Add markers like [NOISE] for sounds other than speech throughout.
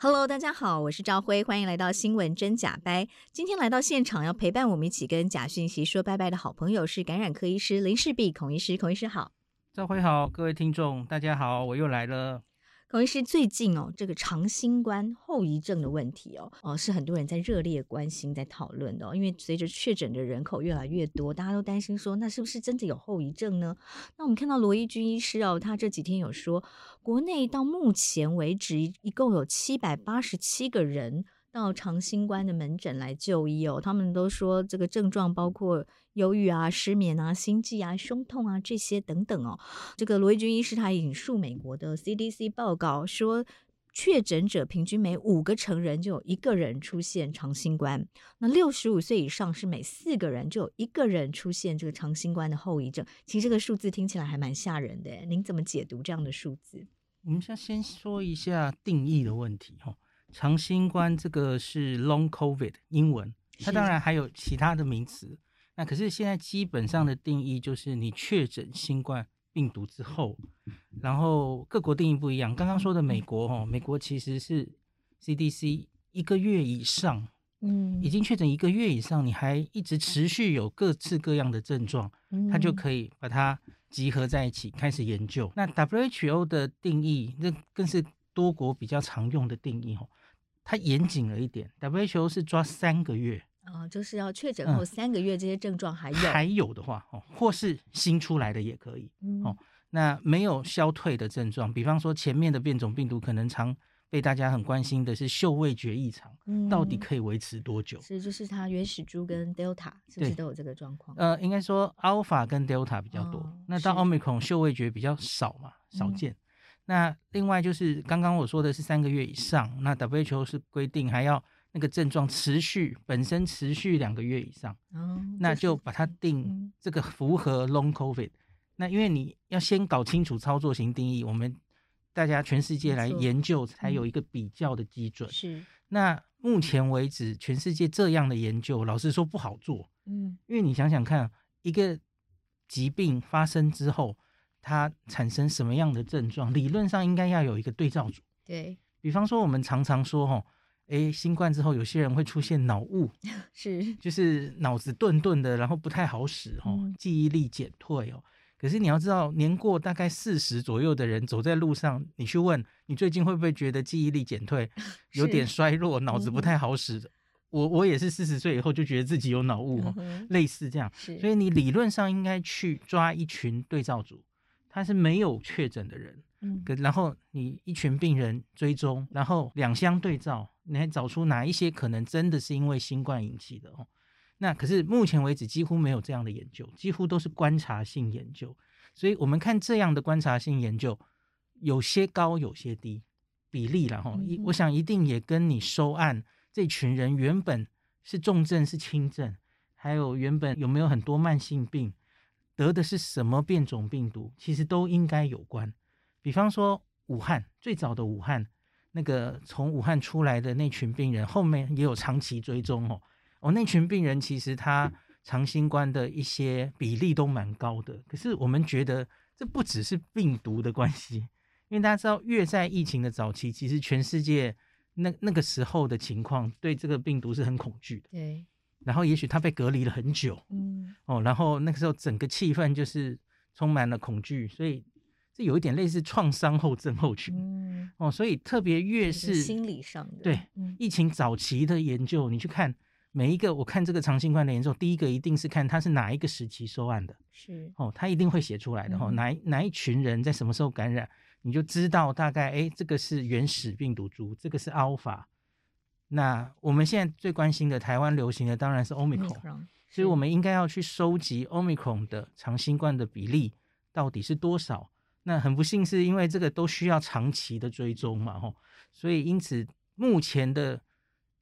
Hello，大家好，我是赵辉，欢迎来到新闻真假掰。今天来到现场要陪伴我们一起跟假讯息说拜拜的好朋友是感染科医师林世璧孔医师，孔医师好。赵辉好，各位听众大家好，我又来了。孔医师，最近哦，这个长新冠后遗症的问题哦，哦是很多人在热烈关心、在讨论的。因为随着确诊的人口越来越多，大家都担心说，那是不是真的有后遗症呢？那我们看到罗伊军医师哦，他这几天有说，国内到目前为止一共有七百八十七个人。到长新冠的门诊来就医哦，他们都说这个症状包括忧郁啊、失眠啊、心悸啊、胸痛啊这些等等哦。这个罗伊军医师他引述美国的 CDC 报告说，确诊者平均每五个成人就有一个人出现长新冠，那六十五岁以上是每四个人就有一个人出现这个长新冠的后遗症。其实这个数字听起来还蛮吓人的，您怎么解读这样的数字？我们先先说一下定义的问题哈。长新冠这个是 Long COVID 英文，它当然还有其他的名词。那可是现在基本上的定义就是你确诊新冠病毒之后，然后各国定义不一样。刚刚说的美国哦，美国其实是 CDC 一个月以上，嗯，已经确诊一个月以上，你还一直持续有各式各样的症状，它就可以把它集合在一起开始研究。那 WHO 的定义，那更是多国比较常用的定义哦。它严谨了一点，WHO 是抓三个月啊、哦，就是要确诊后三个月这些症状还有、嗯、还有的话哦，或是新出来的也可以、嗯、哦。那没有消退的症状，比方说前面的变种病毒可能常被大家很关心的是嗅味觉异常、嗯，到底可以维持多久？是就是它原始株跟 Delta 是不是都有这个状况？呃，应该说 Alpha 跟 Delta 比较多，哦、那到 Omicron 嗅味觉比较少嘛，少见。嗯那另外就是刚刚我说的是三个月以上，那 WHO 是规定还要那个症状持续本身持续两个月以上，哦，那就把它定这个符合 Long COVID。那因为你要先搞清楚操作型定义，我们大家全世界来研究才有一个比较的基准。是。那目前为止，全世界这样的研究，老实说不好做。嗯。因为你想想看，一个疾病发生之后。它产生什么样的症状？理论上应该要有一个对照组。对，比方说，我们常常说，哈，诶，新冠之后，有些人会出现脑雾，[LAUGHS] 是，就是脑子钝钝的，然后不太好使，哦，记忆力减退哦。可是你要知道，年过大概四十左右的人，走在路上，你去问你最近会不会觉得记忆力减退，[LAUGHS] 有点衰弱，脑子不太好使的？我我也是四十岁以后就觉得自己有脑雾，嗯，类似这样。所以你理论上应该去抓一群对照组。他是没有确诊的人，嗯，然后你一群病人追踪，然后两相对照，你还找出哪一些可能真的是因为新冠引起的哦？那可是目前为止几乎没有这样的研究，几乎都是观察性研究。所以我们看这样的观察性研究，有些高，有些低比例，然后我想一定也跟你收案这群人原本是重症是轻症，还有原本有没有很多慢性病。得的是什么变种病毒，其实都应该有关。比方说武汉最早的武汉那个从武汉出来的那群病人，后面也有长期追踪哦。哦，那群病人其实他长新冠的一些比例都蛮高的。可是我们觉得这不只是病毒的关系，因为大家知道，越在疫情的早期，其实全世界那那个时候的情况，对这个病毒是很恐惧的。对。然后也许他被隔离了很久，嗯，哦，然后那个时候整个气氛就是充满了恐惧，所以这有一点类似创伤后症候群，嗯，哦，所以特别越是心理上的对，疫情早期的研究，你去看每一个，我看这个长新冠的研究，第一个一定是看它是哪一个时期收案的，是，哦，它一定会写出来的，哦，哪哪一群人在什么时候感染，你就知道大概，哎，这个是原始病毒株，这个是 Alpha。那我们现在最关心的台湾流行的当然是 Omicron，所以我们应该要去收集 Omicron 的长新冠的比例到底是多少。那很不幸是因为这个都需要长期的追踪嘛，吼，所以因此目前的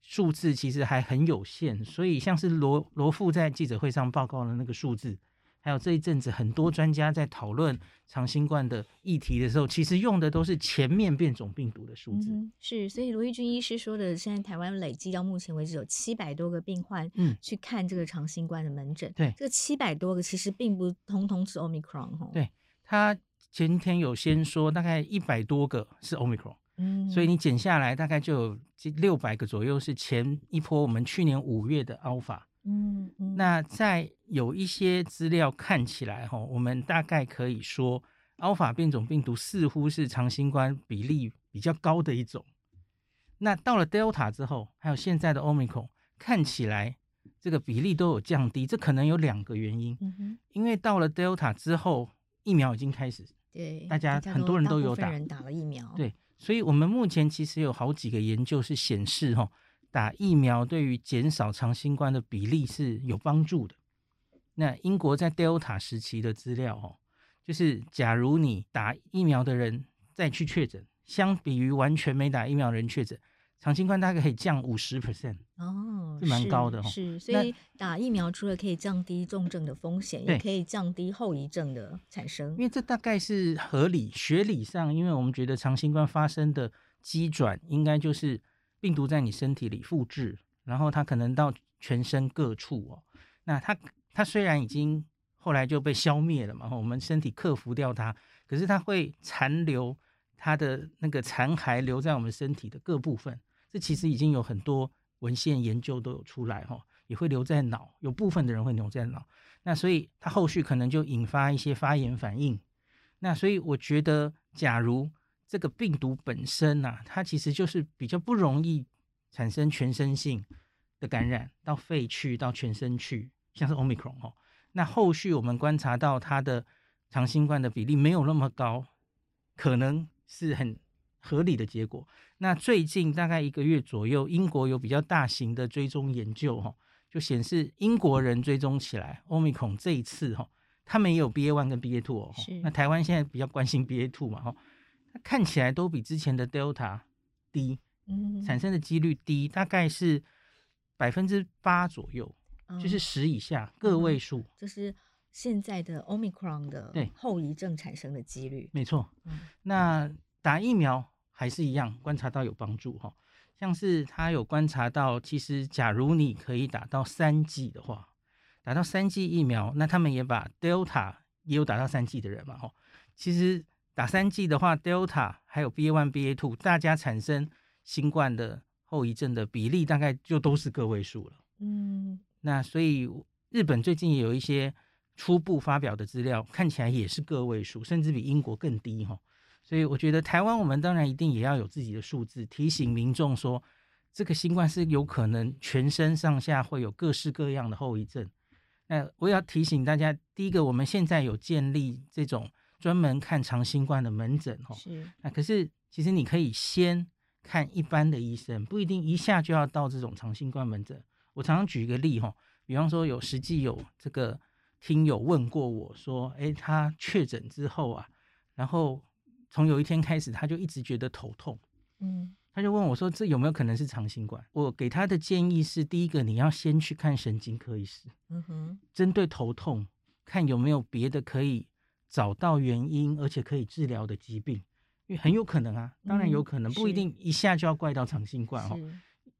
数字其实还很有限，所以像是罗罗富在记者会上报告的那个数字，还有这一阵子很多专家在讨论长新冠的议题的时候，其实用的都是前面变种病毒的数字。嗯、是，所以罗一钧医师说的，现在台湾累计到目前为止有七百多个病患，嗯，去看这个长新冠的门诊。对，这个七百多个其实并不通通是 Omicron 哈。对，他前天有先说大概一百多个是 Omicron。嗯，所以你减下来大概就有六百个左右是前一波我们去年五月的 Alpha。嗯，那在有一些资料看起来哈，我们大概可以说 Alpha 变种病毒似乎是长新冠比例比较高的一种。那到了 Delta 之后，还有现在的 Omicron，看起来这个比例都有降低，这可能有两个原因。嗯，因为到了 Delta 之后，疫苗已经开始，对，大家很多人都有打，人打了疫苗，对。所以，我们目前其实有好几个研究是显示，哈，打疫苗对于减少长新冠的比例是有帮助的。那英国在 Delta 时期的资料，哦，就是假如你打疫苗的人再去确诊，相比于完全没打疫苗的人确诊。长新冠大概可以降五十 percent 哦，是蛮高的哈。是，所以打疫苗除了可以降低重症的风险，也可以降低后遗症的产生。因为这大概是合理学理上，因为我们觉得长新冠发生的机转应该就是病毒在你身体里复制，然后它可能到全身各处哦。那它它虽然已经后来就被消灭了嘛，我们身体克服掉它，可是它会残留它的那个残骸留在我们身体的各部分。这其实已经有很多文献研究都有出来哈，也会留在脑，有部分的人会留在脑，那所以它后续可能就引发一些发炎反应。那所以我觉得，假如这个病毒本身呐、啊，它其实就是比较不容易产生全身性的感染，到肺去，到全身去，像是 Omicron 哦。那后续我们观察到它的长新冠的比例没有那么高，可能是很合理的结果。那最近大概一个月左右，英国有比较大型的追踪研究，哈，就显示英国人追踪起来，Omicron 这一次，哈，他们也有 BA one 跟 BA two 哦。是。那台湾现在比较关心 BA two 嘛，哈，它看起来都比之前的 Delta 低，嗯，产生的几率低，大概是百分之八左右，嗯、就是十以下个位数。这是现在的 Omicron 的后遗症产生的几率。没错。嗯。那打疫苗。还是一样观察到有帮助哈，像是他有观察到，其实假如你可以打到三剂的话，打到三剂疫苗，那他们也把 Delta 也有打到三剂的人嘛哈，其实打三剂的话，Delta 还有 BA one BA two，大家产生新冠的后遗症的比例大概就都是个位数了。嗯，那所以日本最近也有一些初步发表的资料，看起来也是个位数，甚至比英国更低哈。所以我觉得台湾我们当然一定也要有自己的数字，提醒民众说，这个新冠是有可能全身上下会有各式各样的后遗症。那我要提醒大家，第一个，我们现在有建立这种专门看长新冠的门诊，哈，是。那可是其实你可以先看一般的医生，不一定一下就要到这种长新冠门诊。我常常举一个例，哈，比方说有实际有这个听友问过我说，诶，他确诊之后啊，然后。从有一天开始，他就一直觉得头痛，嗯，他就问我说：“这有没有可能是长新冠？”我给他的建议是：第一个，你要先去看神经科医师，嗯哼，针对头痛，看有没有别的可以找到原因，而且可以治疗的疾病，因为很有可能啊，当然有可能，不一定一下就要怪到长新冠哦，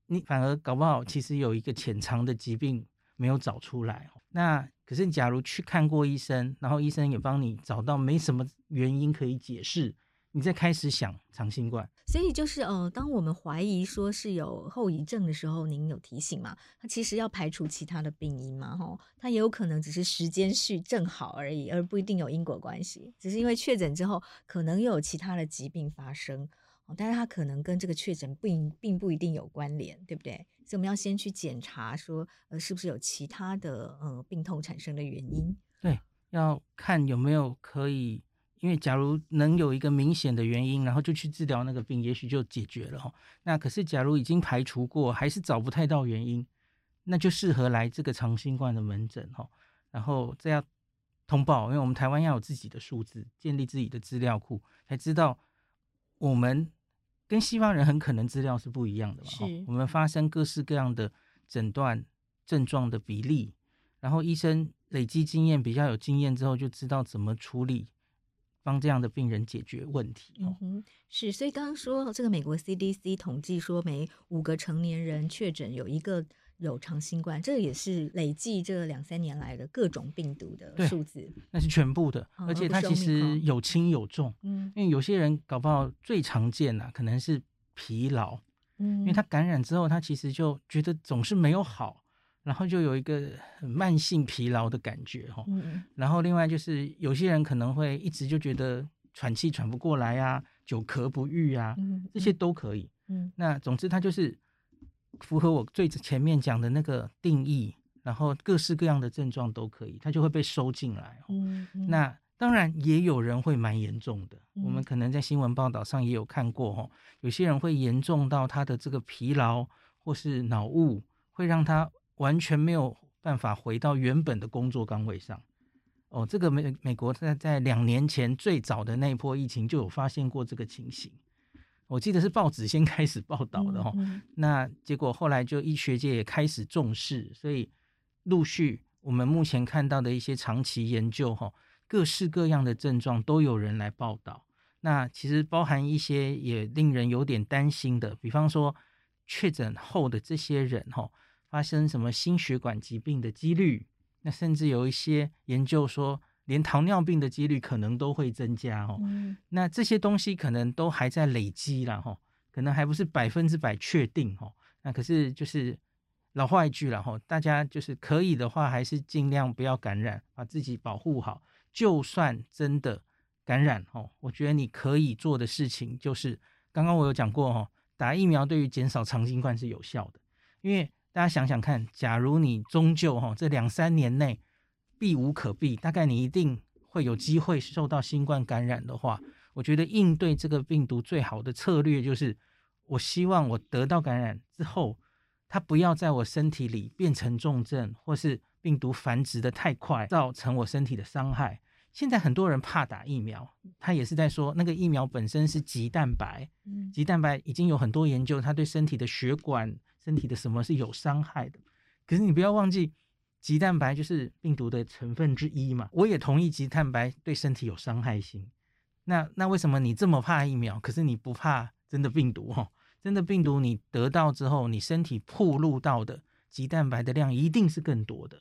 你反而搞不好其实有一个潜藏的疾病没有找出来，那。可是，假如去看过医生，然后医生也帮你找到没什么原因可以解释，你再开始想长新冠。所以就是呃，当我们怀疑说是有后遗症的时候，您有提醒吗？它其实要排除其他的病因嘛，吼，它也有可能只是时间序正好而已，而不一定有因果关系，只是因为确诊之后可能又有其他的疾病发生，但是它可能跟这个确诊并并不一定有关联，对不对？所以我们要先去检查，说呃是不是有其他的呃病痛产生的原因？对，要看有没有可以，因为假如能有一个明显的原因，然后就去治疗那个病，也许就解决了哈。那可是假如已经排除过，还是找不太到原因，那就适合来这个长新冠的门诊哈。然后这要通报，因为我们台湾要有自己的数字，建立自己的资料库，才知道我们跟西方人很可能资料是不一样的嘛。是，我们发生各式各样的诊断症状的比例，然后医生累积经验，比较有经验之后，就知道怎么处理，帮这样的病人解决问题。嗯哼，是。所以刚刚说这个美国 CDC 统计说，每五个成年人确诊有一个。有长新冠，这也是累计这两三年来的各种病毒的数字，那是全部的，哦、而且它其实有轻有重。嗯，因为有些人搞不好最常见呐，可能是疲劳。嗯，因为他感染之后，他其实就觉得总是没有好，然后就有一个很慢性疲劳的感觉哈。嗯，然后另外就是有些人可能会一直就觉得喘气喘不过来啊，久咳不愈啊，这些都可以。嗯，那总之他就是。符合我最前面讲的那个定义，然后各式各样的症状都可以，它就会被收进来。嗯，嗯，那当然也有人会蛮严重的，嗯，我们可能在新闻报道上也有看过哦，有些人会严重到他的这个疲劳或是脑雾，会让他完全没有办法回到原本的工作岗位上。哦，这个美美国在在两年前最早的那一波疫情就有发现过这个情形。我记得是报纸先 [LAUGHS] 开始报道的哈，嗯嗯，那结果后来就医学界也开始重视，所以陆续我们目前看到的一些长期研究哈，各式各样的症状都有人来报道。那其实包含一些也令人有点担心的，比方说确诊后的这些人哈，发生什么心血管疾病的几率，那甚至有一些研究说。连糖尿病的几率可能都会增加哦，嗯、那这些东西可能都还在累积了哈，可能还不是百分之百确定哦。那可是就是老话一句了哈，大家就是可以的话，还是尽量不要感染，把自己保护好。就算真的感染哦，我觉得你可以做的事情就是，刚刚我有讲过哈，打疫苗对于减少长新冠是有效的。因为大家想想看，假如你终究哈这两三年内。避无可避，大概你一定会有机会受到新冠感染的话，我觉得应对这个病毒最好的策略就是，我希望我得到感染之后，它不要在我身体里变成重症，或是病毒繁殖的太快，造成我身体的伤害。现在很多人怕打疫苗，他也是在说那个疫苗本身是棘蛋白，嗯棘蛋白已经有很多研究，它对身体的血管、身体的什么是有伤害的。可是你不要忘记。棘蛋白就是病毒的成分之一嘛，我也同意棘蛋白对身体有伤害性。那那为什么你这么怕疫苗，可是你不怕真的病毒？哦，真的病毒你得到之后，你身体暴露到的棘蛋白的量一定是更多的。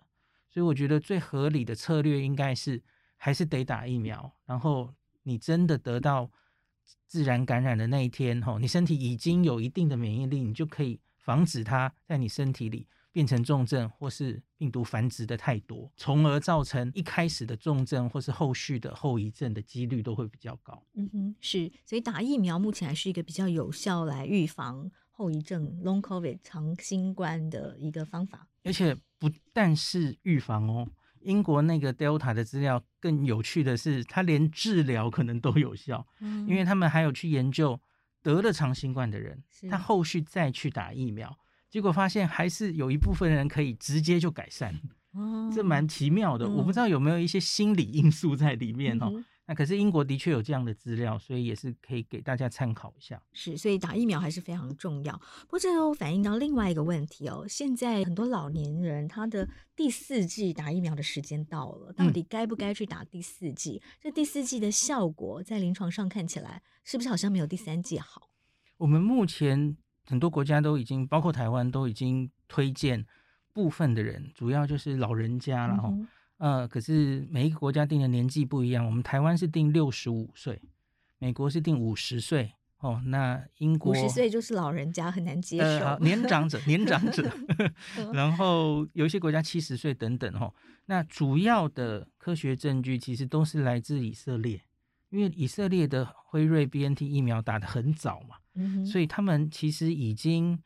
所以我觉得最合理的策略应该是还是得打疫苗。然后你真的得到自然感染的那一天，吼，你身体已经有一定的免疫力，你就可以防止它在你身体里。变成重症，或是病毒繁殖的太多，从而造成一开始的重症或是后续的后遗症的几率都会比较高。嗯哼，是，所以打疫苗目前还是一个比较有效来预防后遗症 （Long COVID） 长新冠的一个方法。而且不但是预防哦，英国那个 Delta 的资料更有趣的是，它连治疗可能都有效，嗯，因为他们还有去研究得了长新冠的人，他后续再去打疫苗。结果发现还是有一部分人可以直接就改善，哦、[LAUGHS] 这蛮奇妙的。嗯、我不知道有没有一些心理因素在里面哦。嗯、那可是英国的确有这样的资料，所以也是可以给大家参考一下。是，所以打疫苗还是非常重要。不过这又反映到另外一个问题哦，现在很多老年人他的第四季打疫苗的时间到了，到底该不该去打第四季？嗯、这第四季的效果在临床上看起来是不是好像没有第三季好？我们目前。很多国家都已经，包括台湾都已经推荐部分的人，主要就是老人家了哈。嗯、呃，可是每一个国家定的年纪不一样，我们台湾是定六十五岁，美国是定五十岁哦。那英国五十岁就是老人家，很难接受。呃、年长者，年长者。[LAUGHS] 然后有一些国家七十岁等等哈。那主要的科学证据其实都是来自以色列，因为以色列的辉瑞 BNT 疫苗打得很早嘛。所以他们其实已经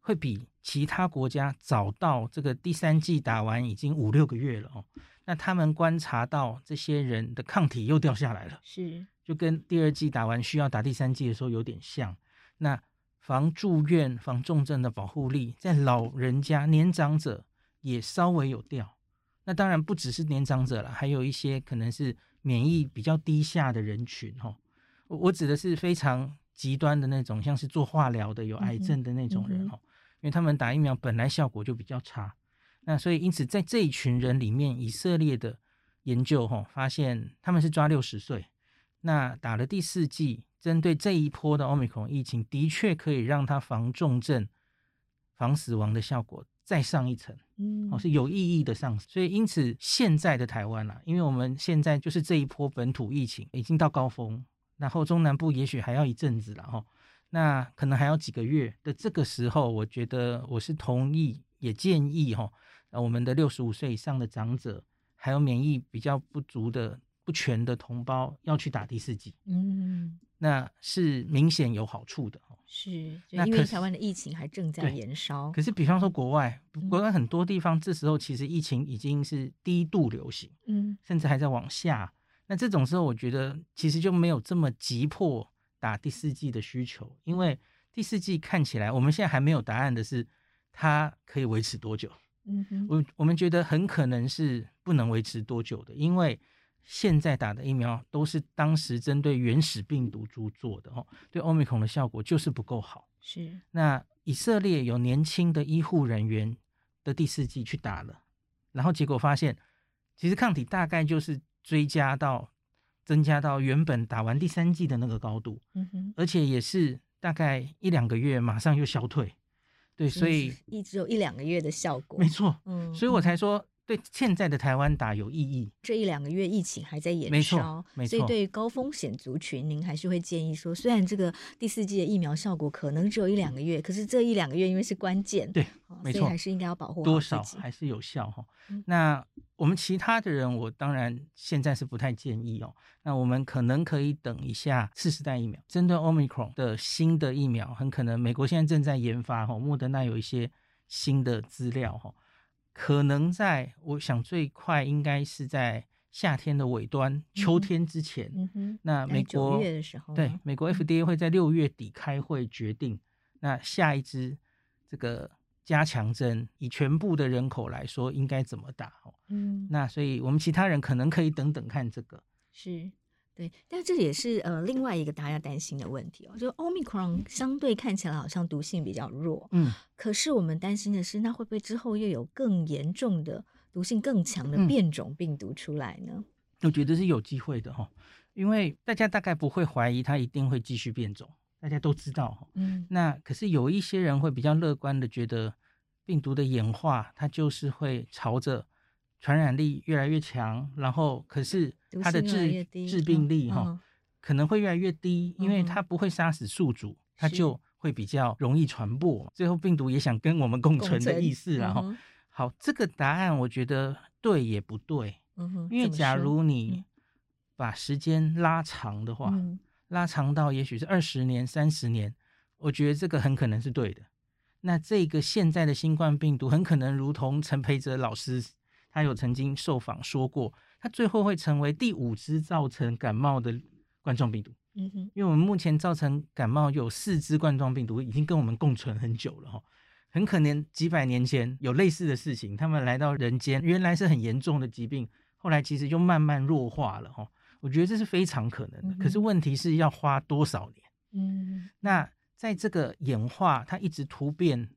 会比其他国家早到这个第三季打完已经五六个月了哦。那他们观察到这些人的抗体又掉下来了，是就跟第二季打完需要打第三季的时候有点像。那防住院、防重症的保护力在老人家、年长者也稍微有掉。那当然不只是年长者了，还有一些可能是免疫比较低下的人群哦。我我指的是非常。极端的那种，像是做化疗的、有癌症的那种人哦，嗯嗯、因为他们打疫苗本来效果就比较差。那所以因此在这一群人里面，以色列的研究哈发现他们是抓六十岁，那打了第四剂，针对这一波的奥密克戎疫情，的确可以让他防重症、防死亡的效果再上一层。嗯，哦，是有意义的上升，所以因此现在的台湾啊，因为我们现在就是这一波本土疫情已经到高峰，然后中南部也许还要一阵子了哈，那可能还要几个月的这个时候，我觉得我是同意也建议哈，我们的六十五岁以上的长者，还有免疫比较不足的不全的同胞要去打第四剂，嗯，那是明显有好处的。是，因为台湾的疫情还正在延烧。可是，比方说国外，国外很多地方这时候其实疫情已经是低度流行，嗯，甚至还在往下。那这种时候，我觉得其实就没有这么急迫打第四季的需求，因为第四季看起来我们现在还没有答案的是它可以维持多久。嗯哼，我我们觉得很可能是不能维持多久的，因为。现在打的疫苗都是当时针对原始病毒株做的哦，对欧米孔的效果就是不够好。是，那以色列有年轻的医护人员的第四季去打了，然后结果发现，其实抗体大概就是追加到增加到原本打完第三季的那个高度，嗯哼，而且也是大概一两个月马上又消退。对，所以一直有一两个月的效果。没错，嗯，所以我才说。对现在的台湾打有意义。这一两个月疫情还在延烧，没错，没错。所以对于高风险族群，您还是会建议说，虽然这个第四季的疫苗效果可能只有一两个月，可是这一两个月因为是关键，对，没错，所以还是应该要保护好多少还是有效哈。那我们其他的人，我当然现在是不太建议哦。那我们可能可以等一下次世代疫苗，针对 Omicron 的新的疫苗，很可能美国现在正在研发哈，莫德纳有一些新的资料哈。可能在，我想最快应该是在夏天的尾端，嗯、秋天之前。嗯哼，那美国九月的时候，对，美国 FDA 会在六月底开会决定，嗯、那下一支这个加强针，以全部的人口来说，应该怎么打？嗯，那所以我们其他人可能可以等等看这个。是。对，但这也是呃另外一个大家担心的问题哦，就 Omicron 相对看起来好像毒性比较弱，嗯，可是我们担心的是，那会不会之后又有更严重的毒性更强的变种病毒出来呢？嗯，我觉得是有机会的哈，因为大家大概不会怀疑它一定会继续变种，大家都知道哈，嗯，那可是有一些人会比较乐观的觉得，病毒的演化它就是会朝着。传染力越来越强，然后可是它的致致病力哈、可能会越来越低，因为它不会杀死宿主，嗯、它就会比较容易传播。最后病毒也想跟我们共存的意思，然后、嗯、好，这个答案我觉得对也不对，因为假如你把时间拉长的话，嗯、拉长到也许是二十年、三十年，我觉得这个很可能是对的。那这个现在的新冠病毒很可能如同陈培哲老师。他有曾经受访说过，他最后会成为第五只造成感冒的冠状病毒。嗯哼，因为我们目前造成感冒有四只冠状病毒已经跟我们共存很久了哈，很可能几百年前有类似的事情，他们来到人间，原来是很严重的疾病，后来其实就慢慢弱化了哈。我觉得这是非常可能的，可是问题是要花多少年？嗯，那在这个演化，它一直突变。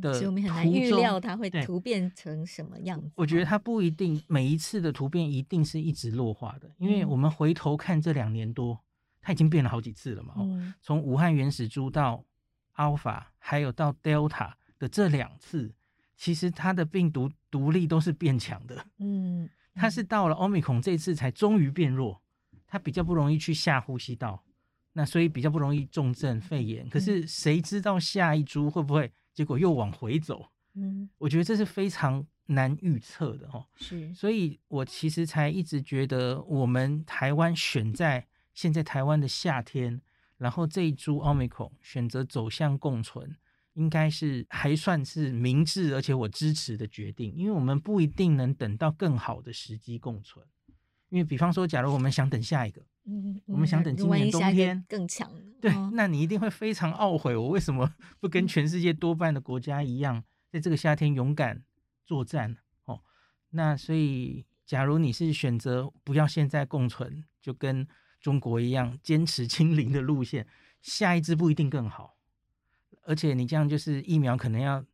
的，所以我们很难预料它会突变成什么样子。我觉得它不一定每一次的突变一定是一直弱化的，因为我们回头看这两年多，它已经变了好几次了嘛。嗯，从武汉原始株到 Alpha，还有到 Delta 的这两次，其实它的病毒毒力都是变强的。嗯，它是到了 Omicron 这次才终于变弱，它比较不容易去下呼吸道，那所以比较不容易重症肺炎。可是谁知道下一株会不会？结果又往回走，嗯，我觉得这是非常难预测的哦。是，所以我其实才一直觉得，我们台湾选在现在台湾的夏天，然后这一株奥密克戎选择走向共存，应该是还算是明智而且我支持的决定，因为我们不一定能等到更好的时机共存。因为比方说，假如我们想等下一个。嗯，我们想等今年冬天更强，对，那你一定会非常懊悔，我为什么 [LAUGHS] 不跟全世界多半的国家一样，在这个夏天勇敢作战哦？那所以，假如你是选择不要现在共存，就跟中国一样坚持清零的路线，下一支不一定更好，而且你这样就是疫苗可能要。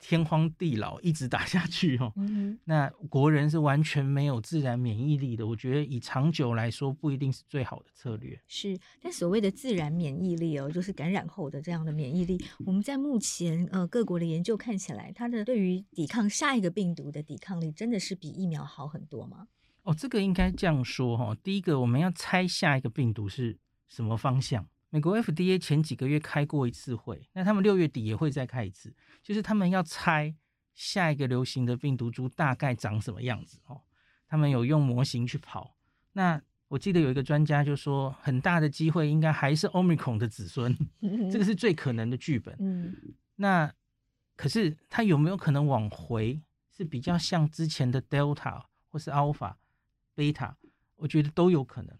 天荒地老一直打下去哦，[LAUGHS] 嗯、那国人是完全没有自然免疫力的。我觉得以长久来说，不一定是最好的策略。是，但所谓的自然免疫力哦，就是感染后的这样的免疫力。我们在目前呃各国的研究看起来，它的对于抵抗下一个病毒的抵抗力，真的是比疫苗好很多吗？哦，这个应该这样说哈、哦。第一个，我们要猜下一个病毒是什么方向。美国 FDA 前几个月开过一次会，那他们六月底也会再开一次，就是他们要猜下一个流行的病毒株大概长什么样子哦。他们有用模型去跑，那我记得有一个专家就说，很大的机会应该还是 Omicron 的子孙，[LAUGHS] 这个是最可能的剧本。嗯那可是它有没有可能往回是比较像之前的 Delta 或是 Alpha、Beta？我觉得都有可能。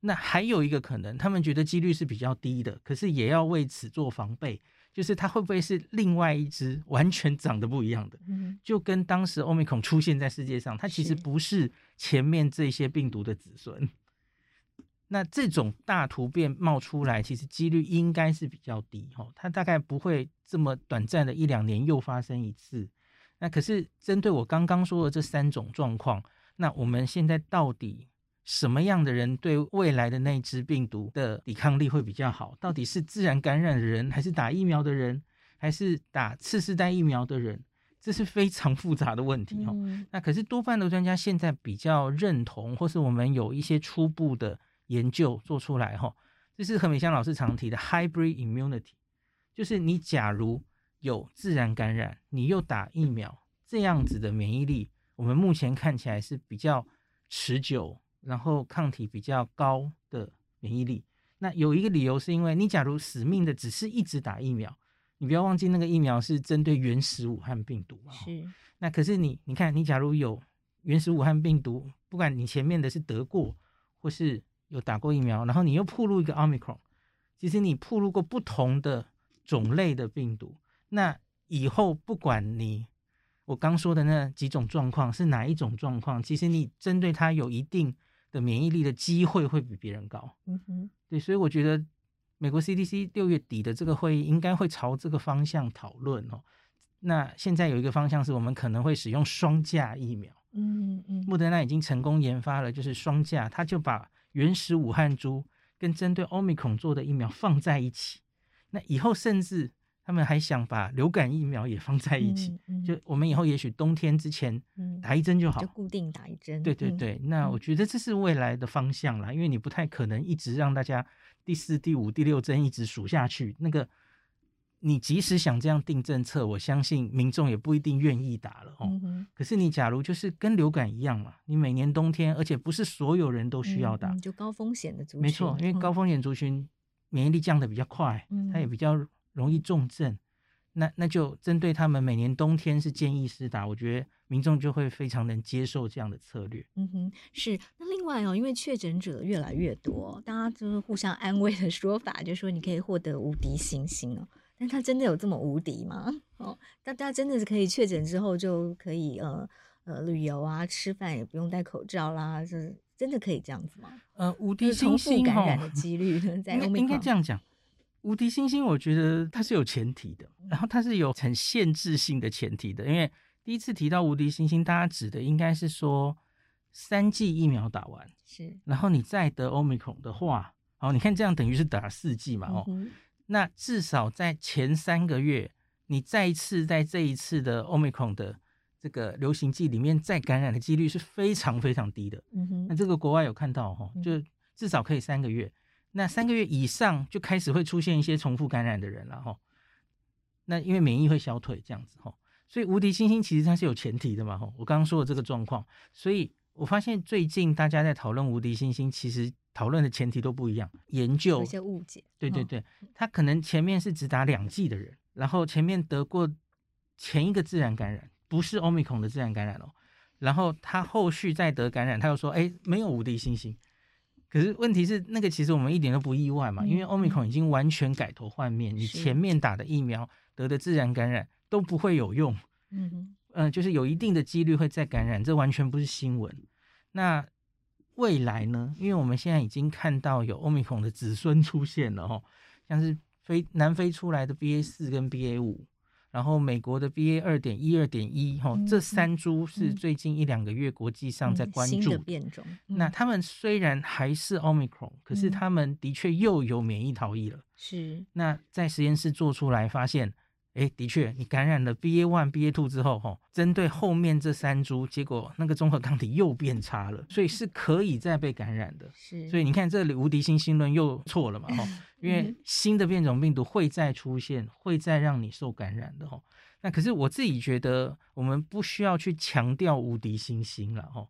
那还有一个可能，他们觉得几率是比较低的，可是也要为此做防备，就是它会不会是另外一只完全长得不一样的，就跟当时 Omicron 出现在世界上，它其实不是前面这些病毒的子孙。那这种大突变冒出来，其实几率应该是比较低哈，它大概不会这么短暂的一两年又发生一次。那可是针对我刚刚说的这三种状况，那我们现在到底？什么样的人对未来的那只病毒的抵抗力会比较好？到底是自然感染的人，还是打疫苗的人，还是打次世代疫苗的人？这是非常复杂的问题哈。嗯、那可是多半的专家现在比较认同，或是我们有一些初步的研究做出来哈。这是何美香老师常提的 hybrid immunity，就是你假如有自然感染，你又打疫苗，这样子的免疫力，我们目前看起来是比较持久。然后抗体比较高的免疫力，那有一个理由是因为你假如死命的只是一直打疫苗，你不要忘记那个疫苗是针对原始武汉病毒啊。是。那可是你你看，你假如有原始武汉病毒，不管你前面的是得过或是有打过疫苗，然后你又暴露一个 Omicron，其实你暴露过不同的种类的病毒，那以后不管你。我刚说的那几种状况是哪一种状况？其实你针对它有一定的免疫力的机会会比别人高。嗯哼，对，所以我觉得美国 CDC 六月底的这个会议应该会朝这个方向讨论哦。那现在有一个方向是我们可能会使用双价疫苗。嗯嗯，莫德纳已经成功研发了，就是双价，他就把原始武汉株跟针对 Omicron 做的疫苗放在一起。那以后甚至。他们还想把流感疫苗也放在一起，嗯嗯、就我们以后也许冬天之前打一针就好，就固定打一针。对对对，嗯、那我觉得这是未来的方向啦，因为你不太可能一直让大家第四、第五、第六针一直数下去。那个，你即使想这样定政策，我相信民众也不一定愿意打了哦。嗯、可是你假如就是跟流感一样嘛，你每年冬天，而且不是所有人都需要打，嗯、就高风险的族群。没错，因为高风险族群免疫力降的比较快，嗯、它也比较。容易重症，那那就针对他们每年冬天是建议施打，我觉得民众就会非常能接受这样的策略。嗯哼，是。那另外哦，因为确诊者越来越多，大家就是互相安慰的说法，就是说你可以获得无敌星星哦。但他真的有这么无敌吗？哦，大家真的是可以确诊之后就可以呃呃旅游啊，吃饭也不用戴口罩啦，是真的可以这样子吗？呃，无敌星星感染的几率 [LAUGHS] 在应该这样讲。无敌星星，我觉得它是有前提的，然后它是有很限制性的前提的。因为第一次提到无敌星星，大家指的应该是说三剂疫苗打完，是，然后你再得 Omicron 的话，哦，你看这样等于是打四剂嘛，哦，嗯、那至少在前三个月，你再一次在这一次的 Omicron 的这个流行季里面再感染的几率是非常非常低的。嗯哼，那这个国外有看到哈，就至少可以三个月。那三个月以上就开始会出现一些重复感染的人了哈。那因为免疫会消退这样子哈，所以无敌星星其实它是有前提的嘛哈。我刚刚说的这个状况，所以我发现最近大家在讨论无敌星星，其实讨论的前提都不一样。研究有些误解，对对对，他可能前面是只打两剂的人，然后前面得过前一个自然感染，不是 Omicron 的自然感染哦，然后他后续再得感染，他又说哎没有无敌星星。可是问题是，那个其实我们一点都不意外嘛，因为 Omicron 已经完全改头换面，你前面打的疫苗得的自然感染都不会有用，嗯嗯、呃，就是有一定的几率会再感染，这完全不是新闻。那未来呢？因为我们现在已经看到有 Omicron 的子孙出现了哦，像是非南非出来的 BA 四跟 BA 五。然后美国的 BA 二点一、二点一，哈，这三株是最近一两个月国际上在关注的变种。那他们虽然还是 Omicron，可是他们的确又有免疫逃逸了。是。那在实验室做出来发现。哎，的确，你感染了 BA one、BA two 之后，哈，针对后面这三株，结果那个综合抗体又变差了，所以是可以再被感染的。是，所以你看这里无敌星星论又错了嘛，哈，[LAUGHS] 因为新的变种病毒会再出现，会再让你受感染的，哈。那可是我自己觉得，我们不需要去强调无敌星星了，哈。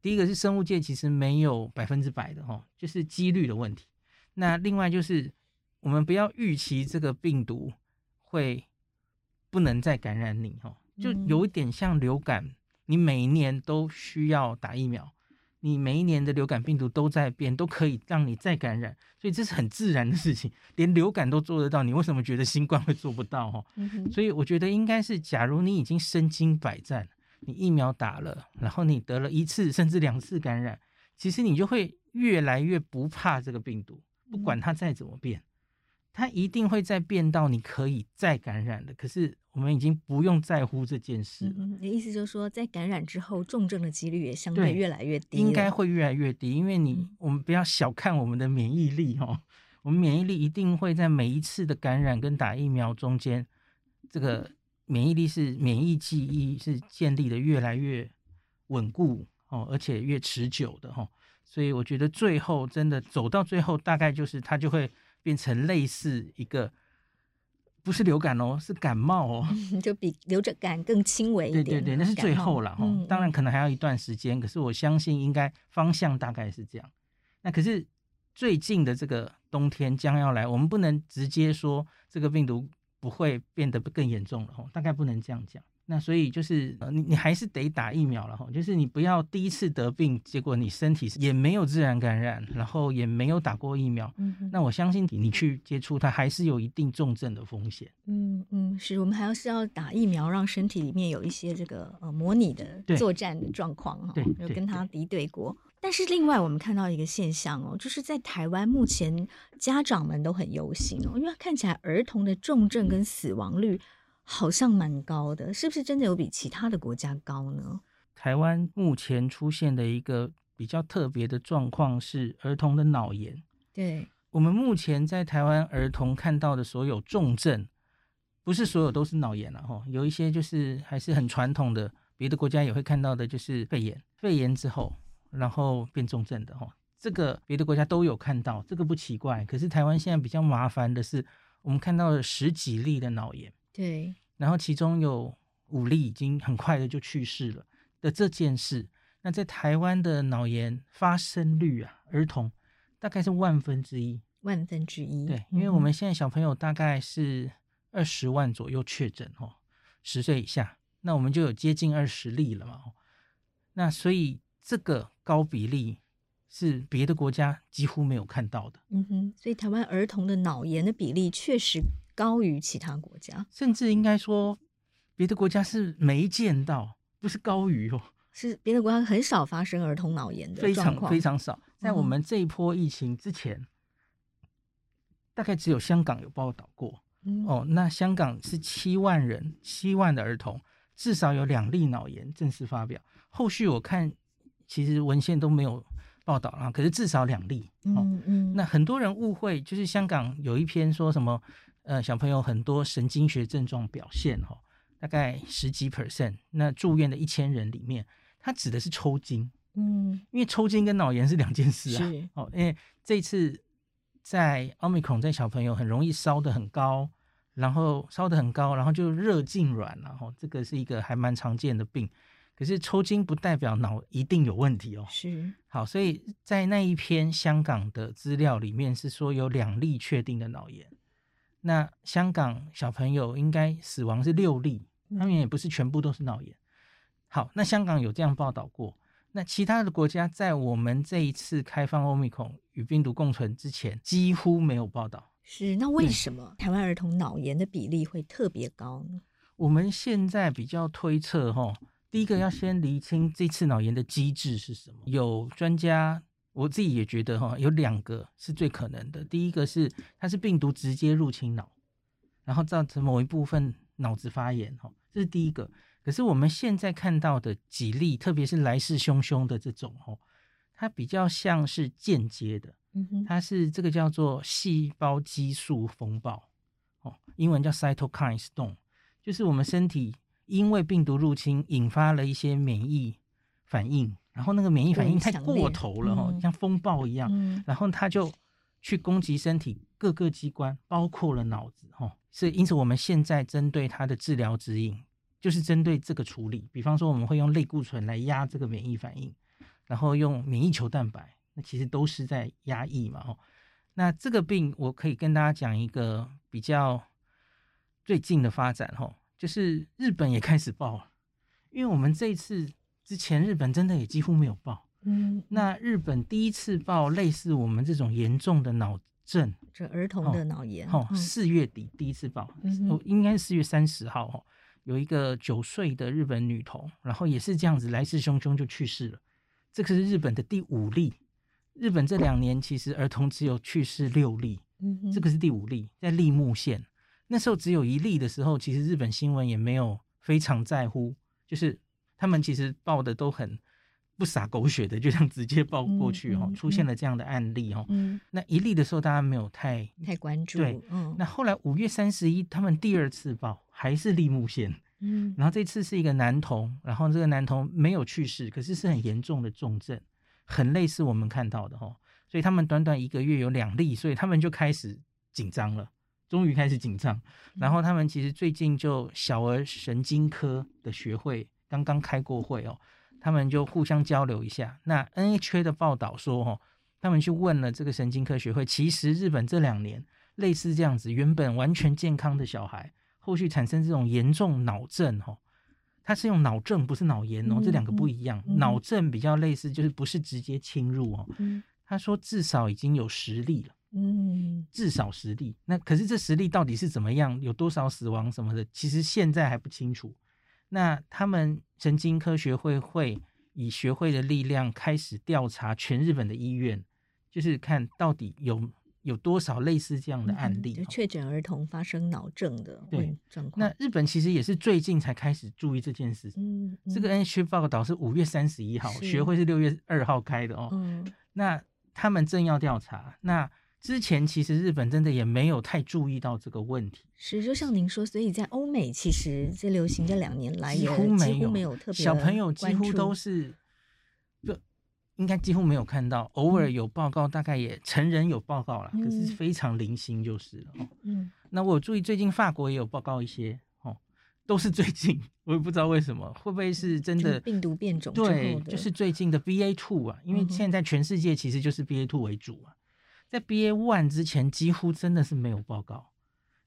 第一个是生物界其实没有百分之百的，哈，就是几率的问题。那另外就是我们不要预期这个病毒。会不能再感染你哦，就有一点像流感，你每一年都需要打疫苗，你每一年的流感病毒都在变，都可以让你再感染，所以这是很自然的事情，连流感都做得到，你为什么觉得新冠会做不到哈？所以我觉得应该是，假如你已经身经百战，你疫苗打了，然后你得了一次甚至两次感染，其实你就会越来越不怕这个病毒，不管它再怎么变。它一定会再变到你可以再感染的，可是我们已经不用在乎这件事了。嗯，你的意思就是说，在感染之后，重症的几率也相对越来越低，应该会越来越低。因为你，我们不要小看我们的免疫力哦，我们免疫力一定会在每一次的感染跟打疫苗中间，这个免疫力是免疫记忆是建立的越来越稳固哦，而且越持久的哈。所以我觉得最后真的走到最后，大概就是它就会。变成类似一个，不是流感哦，是感冒哦，[LAUGHS] 就比流着感更轻微一点。对对对，那是最后了哈。嗯、当然可能还要一段时间，可是我相信应该方向大概是这样。那可是最近的这个冬天将要来，我们不能直接说这个病毒不会变得更严重了哦，大概不能这样讲。那所以就是呃，你你还是得打疫苗了哈，就是你不要第一次得病，结果你身体也没有自然感染，然后也没有打过疫苗，嗯，那我相信你去接触它还是有一定重症的风险。嗯嗯，是我们还要是要打疫苗，让身体里面有一些这个呃模拟的作战的状况哈，对，有跟他敌对过。但是另外我们看到一个现象哦，就是在台湾目前家长们都很忧心哦，因为看起来儿童的重症跟死亡率。好像蛮高的，是不是真的有比其他的国家高呢？台湾目前出现的一个比较特别的状况是儿童的脑炎。对，我们目前在台湾儿童看到的所有重症，不是所有都是脑炎了哈，有一些就是还是很传统的，别的国家也会看到的，就是肺炎。肺炎之后，然后变重症的哈，这个别的国家都有看到，这个不奇怪。可是台湾现在比较麻烦的是，我们看到了十几例的脑炎。对，然后其中有五例已经很快的就去世了的这件事，那在台湾的脑炎发生率啊，儿童大概是万分之一，万分之一。对，因为我们现在小朋友大概是二十万左右确诊哦，十岁以下，那我们就有接近二十例了嘛，那所以这个高比例是别的国家几乎没有看到的。嗯哼，所以台湾儿童的脑炎的比例确实。高于其他国家，甚至应该说，别的国家是没见到，不是高于哦，是别的国家很少发生儿童脑炎的，非常非常少。在我们这一波疫情之前，嗯、大概只有香港有报道过。嗯、哦，那香港是七万人，七万的儿童，至少有两例脑炎正式发表。后续我看，其实文献都没有报道啊，可是至少两例。哦、嗯嗯，那很多人误会，就是香港有一篇说什么。呃，小朋友很多神经学症状表现哈，大概十几 percent。那住院的一千人里面，他指的是抽筋，嗯，因为抽筋跟脑炎是两件事啊。是哦，因为这次在奥密克戎在小朋友很容易烧得很高，然后烧得很高，然后就热痉挛，然后这个是一个还蛮常见的病。可是抽筋不代表脑一定有问题哦。是好，所以在那一篇香港的资料里面是说有两例确定的脑炎。那香港小朋友应该死亡是六例，他们也不是全部都是脑炎。好，那香港有这样报道过。那其他的国家在我们这一次开放欧米孔与病毒共存之前，几乎没有报道。是，那为什么台湾儿童脑炎的比例会特别高呢？我们现在比较推测，哈，第一个要先厘清这次脑炎的机制是什么。有专家我自己也觉得哈，有两个是最可能的。第一个是它是病毒直接入侵脑，然后造成某一部分脑子发炎哈，这是第一个。可是我们现在看到的几例，特别是来势汹汹的这种哦，它比较像是间接的，它是这个叫做细胞激素风暴哦，英文叫 cytokine storm，就是我们身体因为病毒入侵引发了一些免疫反应。然后那个免疫反应太过头了哈，嗯、像风暴一样，嗯、然后它就去攻击身体各个机关，包括了脑子哈。所以因此我们现在针对它的治疗指引，就是针对这个处理。比方说我们会用类固醇来压这个免疫反应，然后用免疫球蛋白，那其实都是在压抑嘛哈。那这个病我可以跟大家讲一个比较最近的发展哈，就是日本也开始爆了，因为我们这一次。之前日本真的也几乎没有报，嗯，那日本第一次报类似我们这种严重的脑症，这儿童的脑炎，哦，四月底第一次报，嗯哼，应该是四月三十号，哦，有一个九岁的日本女童，然后也是这样子来势汹汹就去世了，这个是日本的第五例，日本这两年其实儿童只有去世六例，嗯，这个是第五例，在立木县，那时候只有一例的时候，其实日本新闻也没有非常在乎，就是。他们其实报的都很不洒狗血的，就这样直接报过去哦，出现了这样的案例哦。嗯、那一例的时候，大家没有太太关注。对，嗯、那后来五月三十一，他们第二次报还是立木县，嗯，然后这次是一个男童，然后这个男童没有去世，可是是很严重的重症，很类似我们看到的哈。所以他们短短一个月有两例，所以他们就开始紧张了，终于开始紧张。然后他们其实最近就小儿神经科的学会。刚刚开过会哦，他们就互相交流一下。那 NHK 的报道说，哦，他们去问了这个神经科学会，其实日本这两年类似这样子，原本完全健康的小孩，后续产生这种严重脑症，哦，他是用脑症，不是脑炎哦，这两个不一样。脑症比较类似，就是不是直接侵入哦。他说至少已经有十例了，嗯，至少十例。那可是这十例到底是怎么样，有多少死亡什么的，其实现在还不清楚。那他们神经科学会会以学会的力量开始调查全日本的医院，就是看到底有有多少类似这样的案例，嗯、就确诊儿童发生脑症的对状况。那日本其实也是最近才开始注意这件事情。嗯，嗯这个 NHK 报道是五月三十一号，是学会是六月二号开的哦。嗯，那他们正要调查那。之前其实日本真的也没有太注意到这个问题，是就像您说，所以在欧美其实这流行这两年来几乎没有，乎没有特别小朋友几乎都是，就应该几乎没有看到，偶尔有报告，大概也成人有报告了，嗯、可是非常零星就是了。嗯，那我注意最近法国也有报告一些哦，都是最近，我也不知道为什么，会不会是真的病毒变种？对，就是最近的 BA two 啊，因为现在全世界其实就是 BA two 为主啊。在 BA one 之前，几乎真的是没有报告。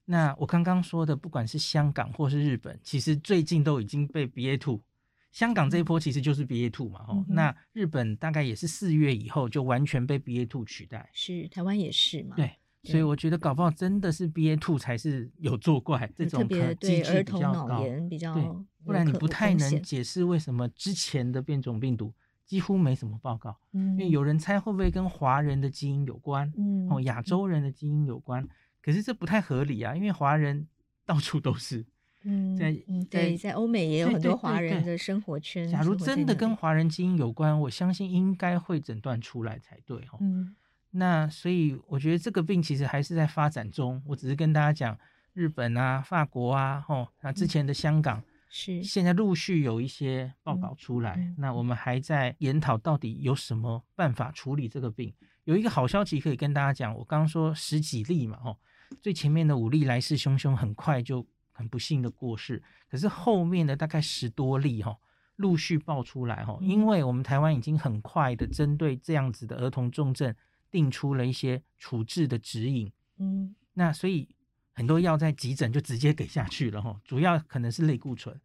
那我刚刚说的，不管是香港或是日本，其实最近都已经被 BA two。香港这一波其实就是 BA two 嘛，哦、嗯，那日本大概也是四月以后就完全被 BA two 取代。是，台湾也是嘛？对，对所以我觉得搞不好真的是 BA two 才是有作怪，这种可机制比较高，比较对，不然你不太能解释为什么之前的变种病毒。几乎没什么报告，嗯，因为有人猜会不会跟华人的基因有关，嗯，哦，亚洲人的基因有关，可是这不太合理啊，因为华人 [LAUGHS] 到处都是，嗯，在对，在欧美也有很多华人的生活圈。假如真的跟华人基因有关，我相信应该会诊断出来才对，哦，嗯，那所以我觉得这个病其实还是在发展中，我只是跟大家讲日本啊、法国啊，哦，那之前的香港。是，现在陆续有一些报告出来，嗯嗯、那我们还在研讨到底有什么办法处理这个病。有一个好消息可以跟大家讲，我刚刚说十几例嘛，哦，最前面的五例来势汹汹，很快就很不幸的过世。可是后面的大概十多例哈，陆续爆出来哈，因为我们台湾已经很快的针对这样子的儿童重症定出了一些处置的指引，嗯，那所以。很多药在急诊就直接给下去了哈，主要可能是类固醇。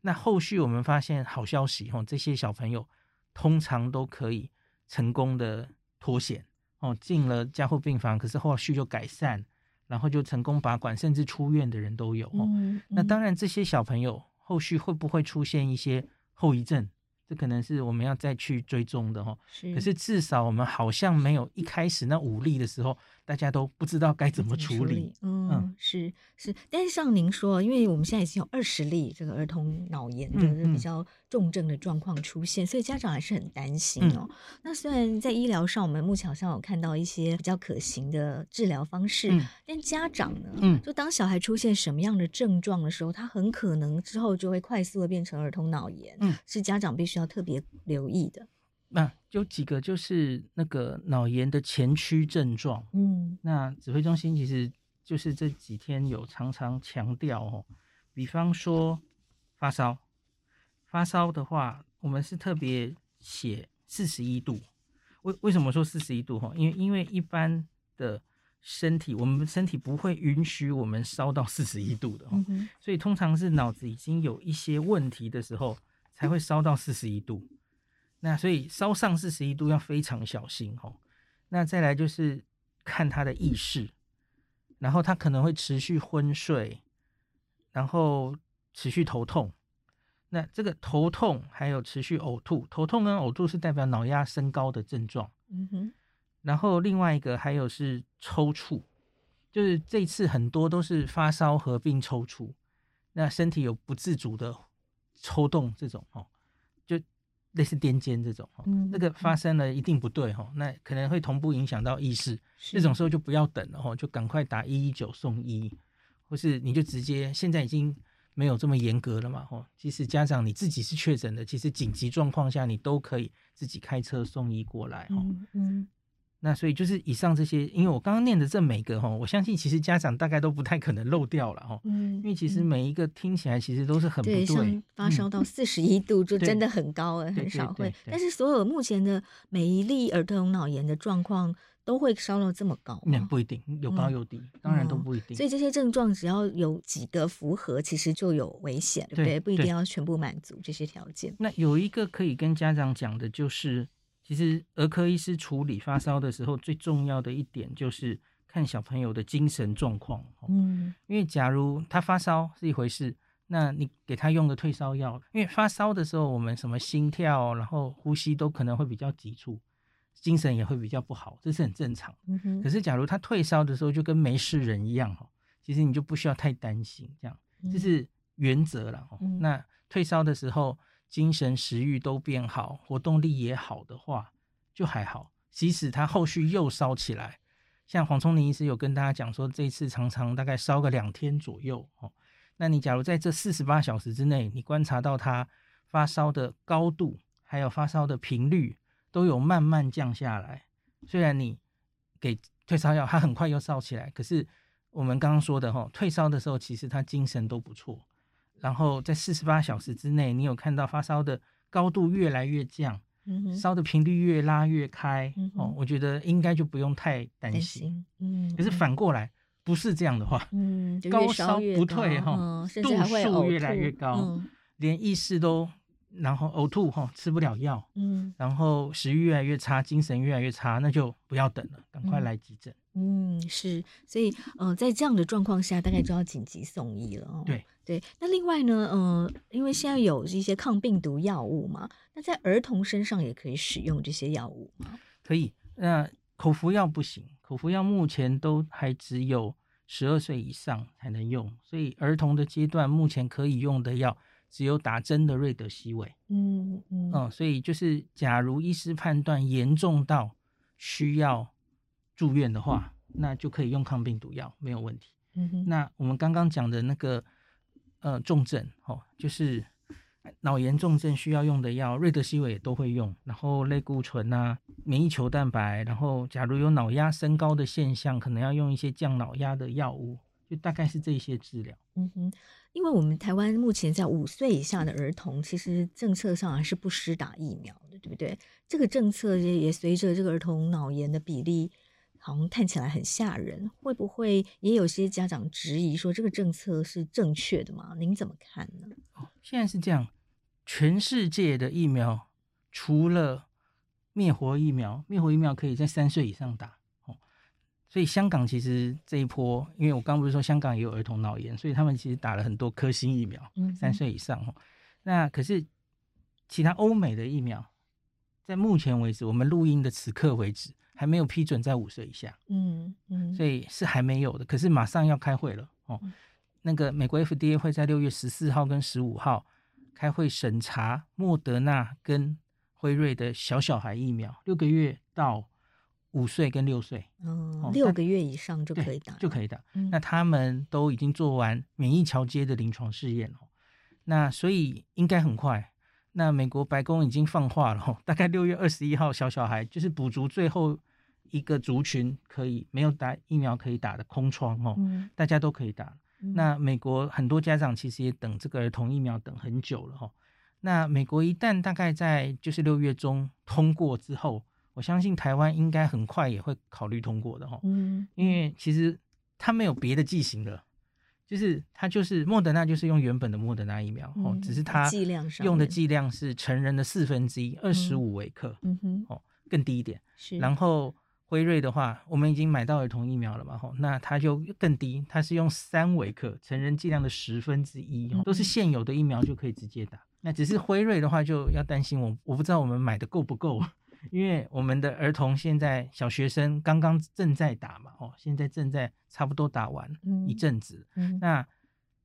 那后续我们发现好消息哈，这些小朋友通常都可以成功的脱险哦，进了加护病房，可是后续就改善，然后就成功拔管，甚至出院的人都有哦。那当然这些小朋友后续会不会出现一些后遗症？这可能是我们要再去追踪的哈。是，可是至少我们好像没有一开始那五例的时候，大家都不知道该怎么处理。处理嗯，嗯是是，但是像您说，因为我们现在已经有二十例这个儿童脑炎，就是比较重症的状况出现，所以家长还是很担心哦。嗯、那虽然在医疗上，我们目前好像有看到一些比较可行的治疗方式，嗯、但家长呢，嗯，就当小孩出现什么样的症状的时候，他很可能之后就会快速的变成儿童脑炎，嗯，是家长必须要特别留意的。那、啊、有几个就是那个脑炎的前驱症状，嗯，那指挥中心其实就是这几天有常常强调哦，比方说发烧，发烧的话，我们是特别写四十一度。为为什么说四十一度？哈，因为因为一般的身体，我们身体不会允许我们烧到四十一度的，嗯、所以通常是脑子已经有一些问题的时候，才会烧到四十一度。那所以烧上四十一度要非常小心哦。那再来就是看他的意识，然后他可能会持续昏睡，然后持续头痛。那这个头痛还有持续呕吐，头痛跟呕吐是代表脑压升高的症状。嗯哼。然后另外一个还有是抽搐，就是这次很多都是发烧合并抽搐，那身体有不自主的抽动这种哦。类似癫痫这种，嗯、那个发生了一定不对哈，那可能会同步影响到意识，这是种时候就不要等了哈，就赶快打一一九送医，或是你就直接现在已经没有这么严格了嘛哈，其实家长你自己是确诊的，其实紧急状况下你都可以自己开车送医过来哈。嗯嗯那所以就是以上这些，因为我刚刚念的这每个哈，我相信其实家长大概都不太可能漏掉了哈。嗯，因为其实每一个听起来其实都是很不对。对，发烧到四十一度就真的很高了，很少会。但是所有目前的每一例儿童脑炎的状况都会烧到这么高？那不一定，有高有低，当然都不一定。所以这些症状只要有几个符合，其实就有危险，对不对？不一定要全部满足这些条件。那有一个可以跟家长讲的就是。其实儿科医师处理发烧的时候，最重要的一点就是看小朋友的精神状况。嗯，因为假如他发烧是一回事，那你给他用个退烧药，因为发烧的时候我们什么心跳，然后呼吸都可能会比较急促，精神也会比较不好，这是很正常。嗯。可是假如他退烧的时候就跟没事人一样，其实你就不需要太担心，这样这是原则了。嗯。那退烧的时候。精神食欲都变好，活动力也好的话，就还好。即使他后续又烧起来，像黄聪林医师有跟大家讲说，这次常常大概烧个两天左右哦。那你假如在这四十八小时之内，你观察到他发烧的高度，还有发烧的频率都有慢慢降下来，虽然你给退烧药，他很快又烧起来，可是我们刚刚说的哈，退烧的时候其实他精神都不错。然后在四十八小时之内，你有看到发烧的高度越来越降，嗯、烧的频率越拉越开，嗯、哦，我觉得应该就不用太担心。嗯，可是反过来不是这样的话，嗯，高烧不退哈，嗯、度数越来越高，嗯、连意识都。然后呕吐哈，吃不了药，嗯，然后食欲越来越差，精神越来越差，那就不要等了，赶快来急诊。嗯，是，所以呃，在这样的状况下，大概就要紧急送医了哦。对对，那另外呢，呃，因为现在有一些抗病毒药物嘛，那在儿童身上也可以使用这些药物吗？可以，那口服药不行，口服药目前都还只有十二岁以上才能用，所以儿童的阶段目前可以用的药。只有打针的瑞德西韦，嗯嗯，哦，所以就是，假如医师判断严重到需要住院的话，那就可以用抗病毒药，没有问题。嗯哼，那我们刚刚讲的那个呃重症，哦，就是脑炎重症需要用的药，瑞德西韦也都会用，然后类固醇啊，免疫球蛋白，然后假如有脑压升高的现象，可能要用一些降脑压的药物，就大概是这些治疗。嗯哼。因为我们台湾目前在五岁以下的儿童，其实政策上还是不施打疫苗的，对不对？这个政策也也随着这个儿童脑炎的比例，好像看起来很吓人。会不会也有些家长质疑说这个政策是正确的吗？您怎么看呢？哦，现在是这样，全世界的疫苗除了灭活疫苗，灭活疫苗可以在三岁以上打。所以香港其实这一波，因为我刚不是说香港也有儿童脑炎，所以他们其实打了很多科兴疫苗，三岁以上。那可是其他欧美的疫苗，在目前为止，我们录音的此刻为止，还没有批准在五岁以下。嗯嗯，所以是还没有的。可是马上要开会了哦。那个美国 FDA 会在六月十四号跟十五号开会审查莫德纳跟辉瑞的小小孩疫苗，六个月到五岁跟六岁，哦，六个月以上就可以打，就可以打。嗯、那他们都已经做完免疫桥接的临床试验了，那所以应该很快。那美国白宫已经放话了，[LAUGHS] 大概六月二十一号，小小孩就是补足最后一个族群可以没有打疫苗可以打的空窗哦，嗯、大家都可以打。嗯、那美国很多家长其实也等这个儿童疫苗等很久了哈。那美国一旦大概在就是六月中通过之后。我相信台湾应该很快也会考虑通过的哈，嗯，因为其实它没有别的剂型了，就是它就是莫德纳就是用原本的莫德纳疫苗哦，嗯、只是它用的剂量是成人的四分之一，二十五微克，嗯哼，哦，更低一点。是，然后辉瑞的话，我们已经买到儿童疫苗了嘛，吼，那它就更低，它是用三微克，成人剂量的十分之一，哦都是现有的疫苗就可以直接打。那只是辉瑞的话就要担心我，我不知道我们买的够不够。因为我们的儿童现在小学生刚刚正在打嘛，哦，现在正在差不多打完一阵子，那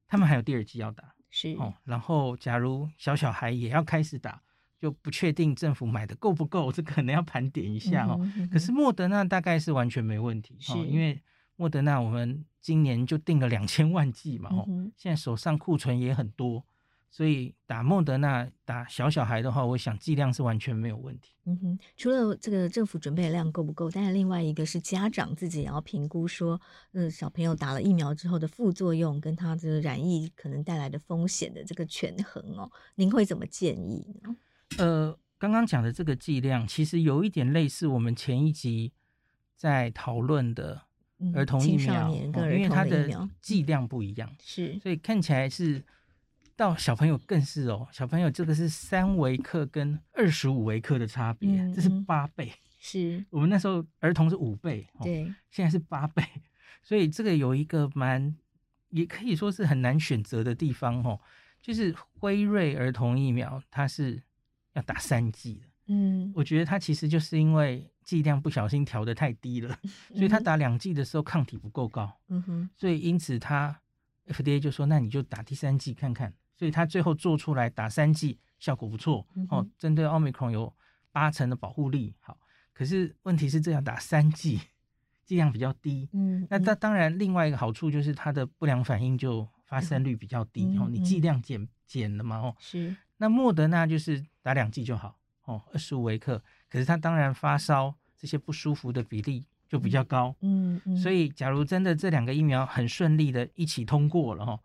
他们还有第二季要打，是哦。然后假如小小孩也要开始打，就不确定政府买的够不够，这可能要盘点一下哦。嗯嗯、可是莫德纳大概是完全没问题，是哦，因为莫德纳我们今年就订了两千万剂嘛，哦，嗯、现在手上库存也很多。所以打莫德纳打小小孩的话，我想剂量是完全没有问题。嗯哼，除了这个政府准备的量够不够，但是另外一个是家长自己也要评估说，嗯，小朋友打了疫苗之后的副作用跟他这个染疫可能带来的风险的这个权衡哦，您会怎么建议呢？呃，刚刚讲的这个剂量其实有一点类似我们前一集在讨论的儿童疫苗，因为它的剂量不一样，是，所以看起来是。到小朋友更是哦，小朋友这个是三微克跟二十五微克的差别，嗯、这是八倍。是我们那时候儿童是五倍，对，现在是八倍，所以这个有一个蛮，也可以说是很难选择的地方哦。就是辉瑞儿童疫苗，它是要打三剂的，嗯，我觉得它其实就是因为剂量不小心调的太低了，所以它打两剂的时候抗体不够高，嗯哼，所以因此它 FDA 就说，那你就打第三剂看看。所以它最后做出来打三剂效果不错、哦，针对奥密克戎有八成的保护力。好，可是问题是这样打三剂剂量比较低，嗯，那当当然另外一个好处就是它的不良反应就发生率比较低、嗯、哦，你剂量减减了嘛哦，是。那莫德纳就是打两剂就好哦，二十五微克，可是它当然发烧这些不舒服的比例就比较高，嗯嗯，所以假如真的这两个疫苗很顺利的一起通过了哈。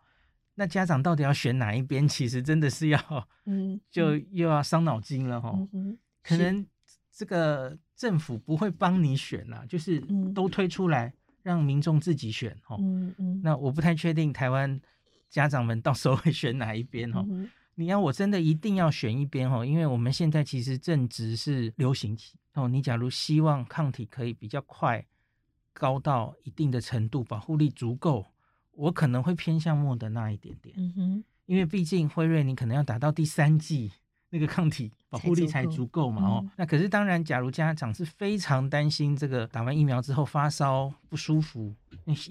那家长到底要选哪一边？其实真的是要，嗯，[LAUGHS] 就又要伤脑筋了哈。嗯嗯、可能这个政府不会帮你选啦，就是都推出来让民众自己选哈。嗯嗯、那我不太确定台湾家长们到时候会选哪一边哈。嗯、你要我真的一定要选一边哈，因为我们现在其实正值是流行期哦。你假如希望抗体可以比较快高到一定的程度，保护力足够。我可能会偏向莫德纳一点点，嗯哼，因为毕竟辉瑞你可能要打到第三季，那个抗体保护力才足够嘛，哦，嗯、那可是当然，假如家长是非常担心这个打完疫苗之后发烧不舒服，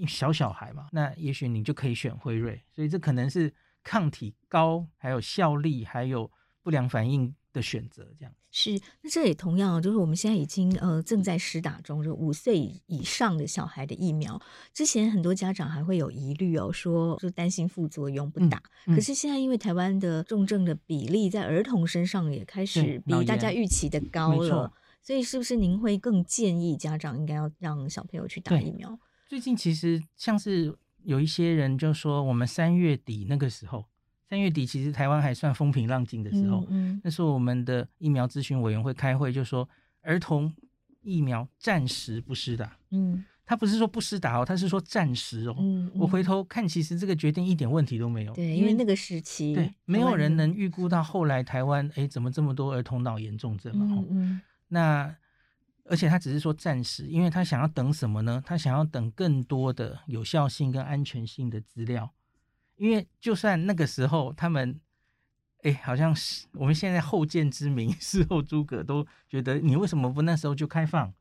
小小孩嘛，那也许你就可以选辉瑞，所以这可能是抗体高，还有效力，还有不良反应的选择这样是，那这也同样就是我们现在已经呃正在施打中，就五岁以上的小孩的疫苗。之前很多家长还会有疑虑哦，说就担心副作用不打。嗯嗯、可是现在因为台湾的重症的比例在儿童身上也开始比大家预期的高了，所以是不是您会更建议家长应该要让小朋友去打疫苗？最近其实像是有一些人就说，我们三月底那个时候。三月底其实台湾还算风平浪静的时候，嗯嗯、那时候我们的疫苗咨询委员会开会就说，儿童疫苗暂时不施打。嗯，他不是说不施打哦，他是说暂时哦。嗯嗯、我回头看，其实这个决定一点问题都没有。对，因为那个时期，对，没有人能预估到后来台湾，哎，怎么这么多儿童脑炎重症嘛？嗯嗯、那而且他只是说暂时，因为他想要等什么呢？他想要等更多的有效性跟安全性的资料。因为就算那个时候他们哎，好像是我们现在后见之明，事后诸葛都觉得你为什么不那时候就开放？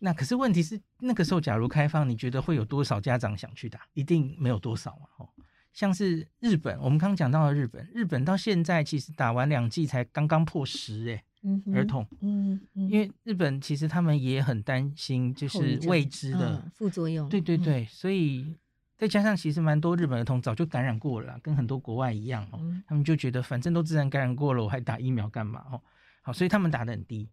那可是问题是，那个时候假如开放，你觉得会有多少家长想去打？一定没有多少嘛。哦，像是日本，我们刚刚讲到了日本，日本到现在其实打完两剂才刚刚破十，哎，嗯，儿童，嗯，嗯，因为日本其实他们也很担心，就是未知的、嗯、副作用。对对对，所以。再加上其实蛮多日本儿童早就感染过了，跟很多国外一样哦，他们就觉得反正都自然感染过了，我还打疫苗干嘛哦？好，所以他们打的很低。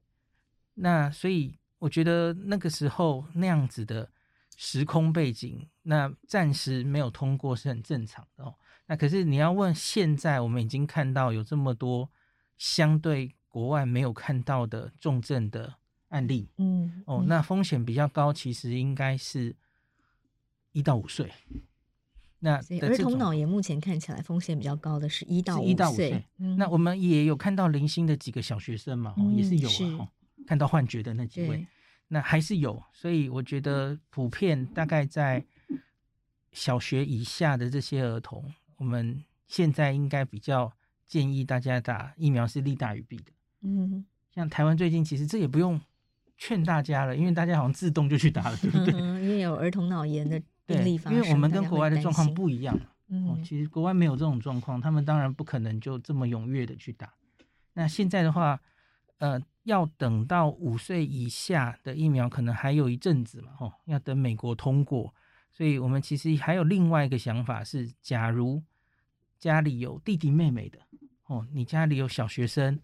那所以我觉得那个时候那样子的时空背景，那暂时没有通过是很正常的哦。那可是你要问现在，我们已经看到有这么多相对国外没有看到的重症的案例，嗯，哦，那风险比较高，其实应该是。一到五岁，那儿童脑炎目前看起来风险比较高的是一到五岁。嗯、那我们也有看到零星的几个小学生嘛，嗯、也是有看到幻觉的那几位，那还是有。所以我觉得普遍大概在小学以下的这些儿童，我们现在应该比较建议大家打疫苗是利大于弊的。嗯，像台湾最近其实这也不用劝大家了，因为大家好像自动就去打了，对不对？[LAUGHS] 因为有儿童脑炎的。对，因为我们跟国外的状况不一样，嗯，其实国外没有这种状况，他们当然不可能就这么踊跃的去打。那现在的话，呃，要等到五岁以下的疫苗，可能还有一阵子嘛，哦，要等美国通过。所以我们其实还有另外一个想法是，假如家里有弟弟妹妹的，哦，你家里有小学生，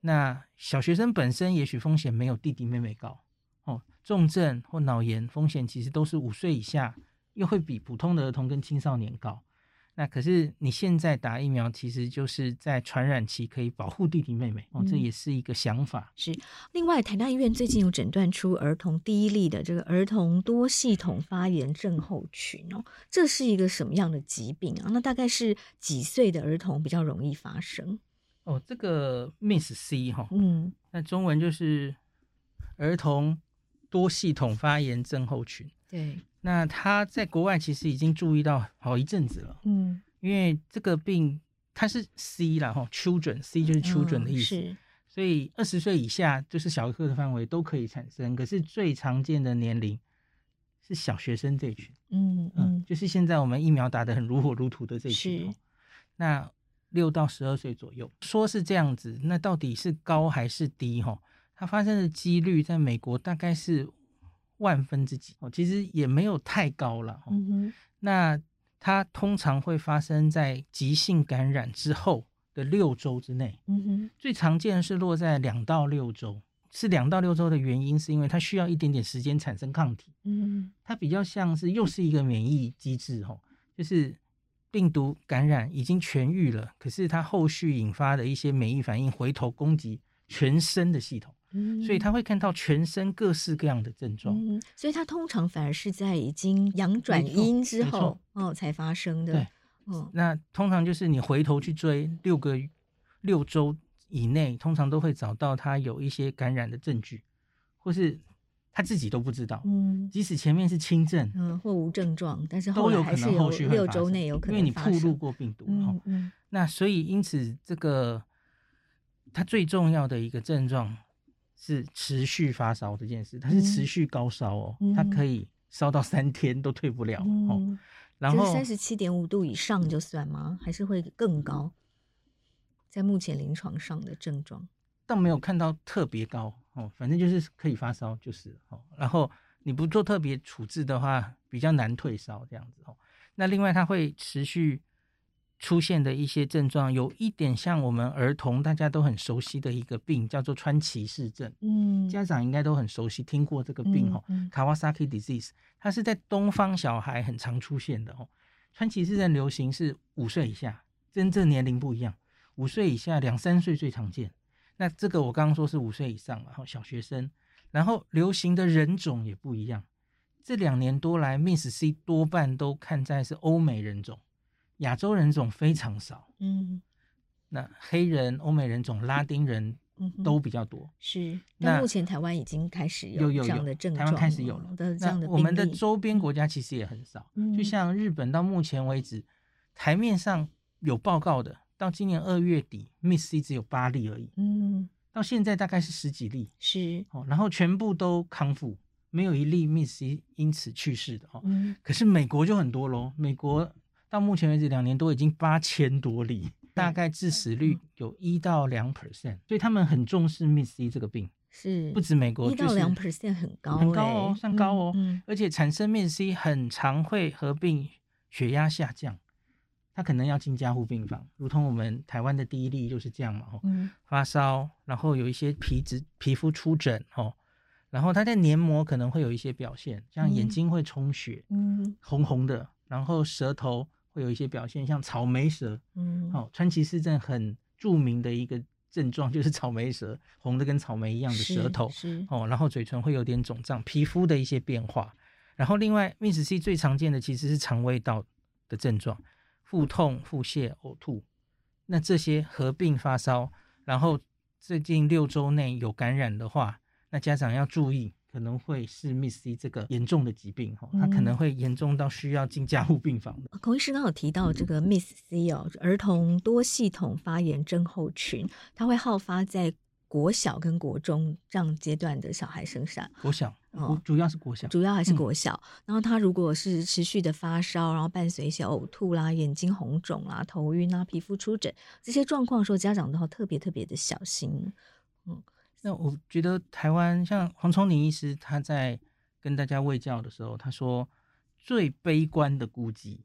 那小学生本身也许风险没有弟弟妹妹高，哦，重症或脑炎风险其实都是五岁以下。又会比普通的儿童跟青少年高，那可是你现在打疫苗，其实就是在传染期可以保护弟弟妹妹哦，这也是一个想法。是，另外台大医院最近有诊断出儿童第一例的这个儿童多系统发炎症候群哦，这是一个什么样的疾病啊？那大概是几岁的儿童比较容易发生？哦，这个 Miss C 哈，嗯，那中文就是儿童多系统发炎症候群，对。那他在国外其实已经注意到好一阵子了，嗯，因为这个病它是 C 啦哈，children，C 就是 children 的意思，嗯、所以二十岁以下就是小儿科的范围都可以产生，可是最常见的年龄是小学生这群，嗯嗯，嗯，就是现在我们疫苗打得很如火如荼的这群，是那六到十二岁左右，说是这样子，那到底是高还是低哈？它发生的几率在美国大概是。万分之几哦，其实也没有太高了。嗯哼，那它通常会发生在急性感染之后的六周之内。嗯哼，最常见的是落在两到六周，是两到六周的原因是因为它需要一点点时间产生抗体。嗯哼，它比较像是又是一个免疫机制哦，就是病毒感染已经痊愈了，可是它后续引发的一些免疫反应回头攻击全身的系统。所以他会看到全身各式各样的症状，嗯，所以他通常反而是在已经阳转阴之后哦才发生的。对，哦，那通常就是你回头去追六个六周以内，通常都会找到他有一些感染的证据，或是他自己都不知道。嗯，即使前面是轻症，嗯，或无症状，但是后来还是有后续六周内有可能，因为你暴露过病毒。嗯嗯，那所以因此这个他最重要的一个症状。是持续发烧这件事，它是持续高烧哦，嗯、它可以烧到三天都退不了、嗯、哦。然后三十七点五度以上就算吗？还是会更高？在目前临床上的症状，倒没有看到特别高哦，反正就是可以发烧就是哦。然后你不做特别处置的话，比较难退烧这样子哦。那另外它会持续。出现的一些症状有一点像我们儿童大家都很熟悉的一个病，叫做川崎氏症。嗯，家长应该都很熟悉，听过这个病哦。嗯嗯、Kawasaki disease，它是在东方小孩很常出现的哦。川崎氏症流行是五岁以下，真正年龄不一样，五岁以下两三岁最常见。那这个我刚刚说是五岁以上，然后小学生，然后流行的人种也不一样。这两年多来，Miss C 多半都看在是欧美人种。亚洲人种非常少，嗯，那黑人、欧美人种、拉丁人都比较多。嗯、是，那目前台湾已经开始有这样的症状，台湾开始有了。那我们的周边国家其实也很少，嗯、就像日本到目前为止，台面上有报告的到今年二月底，Miss C 只有八例而已。嗯，到现在大概是十几例。是哦，然后全部都康复，没有一例 Miss C 因此去世的哦。嗯，可是美国就很多喽，美国到目前为止两年多已经八千多例，大概致死率有一到两 percent，所以他们很重视 Miss C 这个病。是不止美国，一到两 percent 很高，很高哦，算高哦。嗯，而且产生 Miss C 很常会合并血压下降，他可能要进加护病房，如同我们台湾的第一例就是这样嘛。嗯，发烧，然后有一些皮质皮肤出疹哦，然后他在黏膜可能会有一些表现，像眼睛会充血，嗯，红红的，然后舌头会有一些表现，像草莓舌，嗯，哦，川崎氏症很著名的一个。症状就是草莓舌，红的跟草莓一样的舌头，是哦，然后嘴唇会有点肿胀，皮肤的一些变化。然后另外，Miss C 最常见的其实是肠胃道的症状，腹痛、腹泻、呕吐。那这些合并发烧，然后最近六周内有感染的话，那家长要注意。可能会是 Miss C 这个严重的疾病哈，它可能会严重到需要进加护病房的。孔医师刚好提到这个 Miss C 哦，儿童多系统发炎症候群，它会好发在国小跟国中这样阶段的小孩身上。国小哦，主要是国小，主要还是国小。嗯、然后他如果是持续的发烧，然后伴随一些呕吐啦、眼睛红肿啦、头晕啦、皮肤出疹这些状况的时候，家长都要特别特别的小心。嗯。那我觉得台湾像黄崇宁医师，他在跟大家卫教的时候，他说最悲观的估计，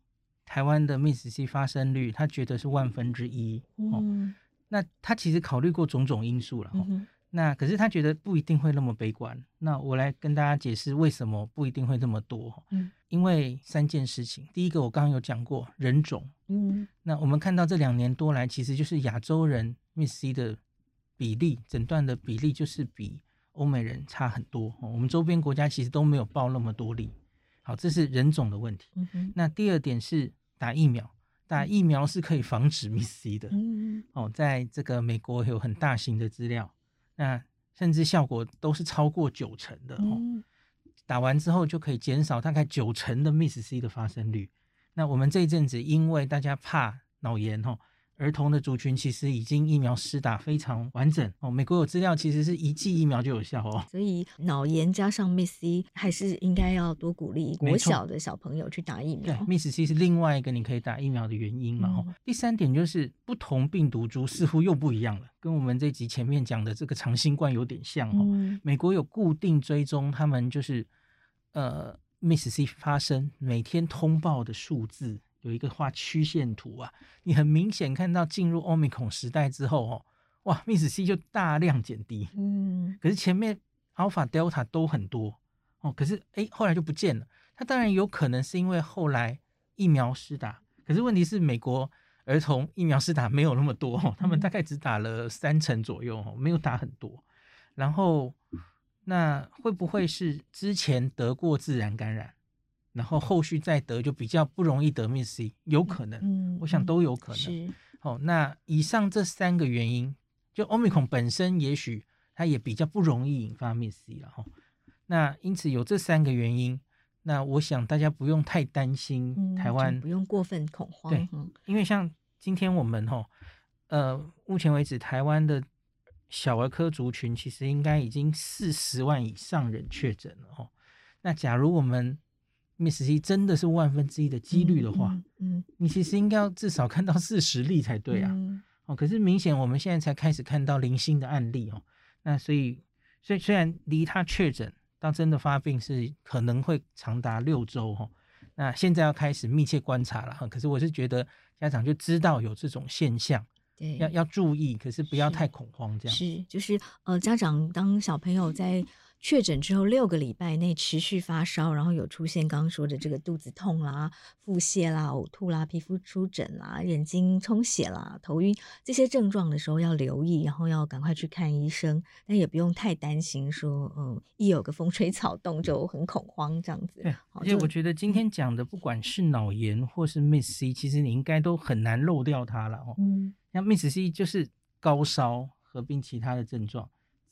台湾的 Miss C 发生率，他觉得是万分之一。哦、嗯，那他其实考虑过种种因素了。哦、嗯，那可是他觉得不一定会那么悲观。那我来跟大家解释为什么不一定会这么多。嗯，因为三件事情。第一个，我刚刚有讲过人种。嗯，那我们看到这两年多来，其实就是亚洲人 Miss C 的。比例诊断的比例就是比欧美人差很多，我们周边国家其实都没有报那么多例。好，这是人种的问题。嗯。那第二点是打疫苗，打疫苗是可以防止 Miss C 的。嗯。哦，在这个美国有很大型的资料，那甚至效果都是超过九成的。哦。打完之后就可以减少大概九成的 Miss C 的发生率。那我们这一阵子因为大家怕脑炎，哈。儿童的族群其实已经疫苗施打非常完整哦。美国有资料，其实是一剂疫苗就有效哦。所以脑炎加上 Miss C 还是应该要多鼓励国小的小朋友去打疫苗。对，Miss C 是另外一个你可以打疫苗的原因嘛。哦、嗯，第三点就是不同病毒株似乎又不一样了，跟我们这集前面讲的这个长新冠有点像哦。嗯、美国有固定追踪，他们就是呃 Miss C 发生每天通报的数字。有一个画曲线图啊，你很明显看到进入 Omicron 时代之后哦，哇，Miss C 就大量减低，嗯，可是前面 Alpha、Delta 都很多哦，可是哎，后来就不见了。它当然有可能是因为后来疫苗施打，可是问题是美国儿童疫苗施打没有那么多哦，他们大概只打了三成左右哦，没有打很多。然后那会不会是之前得过自然感染？然后后续再得就比较不容易得 Miss C，有可能，嗯，我想都有可能。好，哦，那以上这三个原因，就 Omicron 本身也许它也比较不容易引发 Miss C 了哈。那因此有这三个原因，那我想大家不用太担心台湾，不用过分恐慌。对，因为像今天我们哈，呃，目前为止台湾的小儿科族群其实应该已经四十万以上人确诊了哈。那假如我们 Miss C 真的是万分之一的几率的话，嗯，嗯，你其实应该要至少看到四十例才对啊。嗯、哦，可是明显我们现在才开始看到零星的案例哦。那所以，虽虽然离他确诊到真的发病是可能会长达六周哈、哦，那现在要开始密切观察了哈。可是我是觉得家长就知道有这种现象，对，要要注意，可是不要太恐慌这样。是，就是呃，家长当小朋友在。确诊之后六个礼拜内持续发烧，然后有出现刚刚说的这个肚子痛啦、腹泻啦、呕吐啦、皮肤出疹啦、眼睛充血啦、头晕这些症状的时候要留意，然后要赶快去看医生，但也不用太担心说，嗯，一有个风吹草动就很恐慌这样子。对，而且我觉得今天讲的不管是脑炎或是 Miss C，其实你应该都很难漏掉它了哦。嗯，像 Miss C 就是高烧合并其他的症状。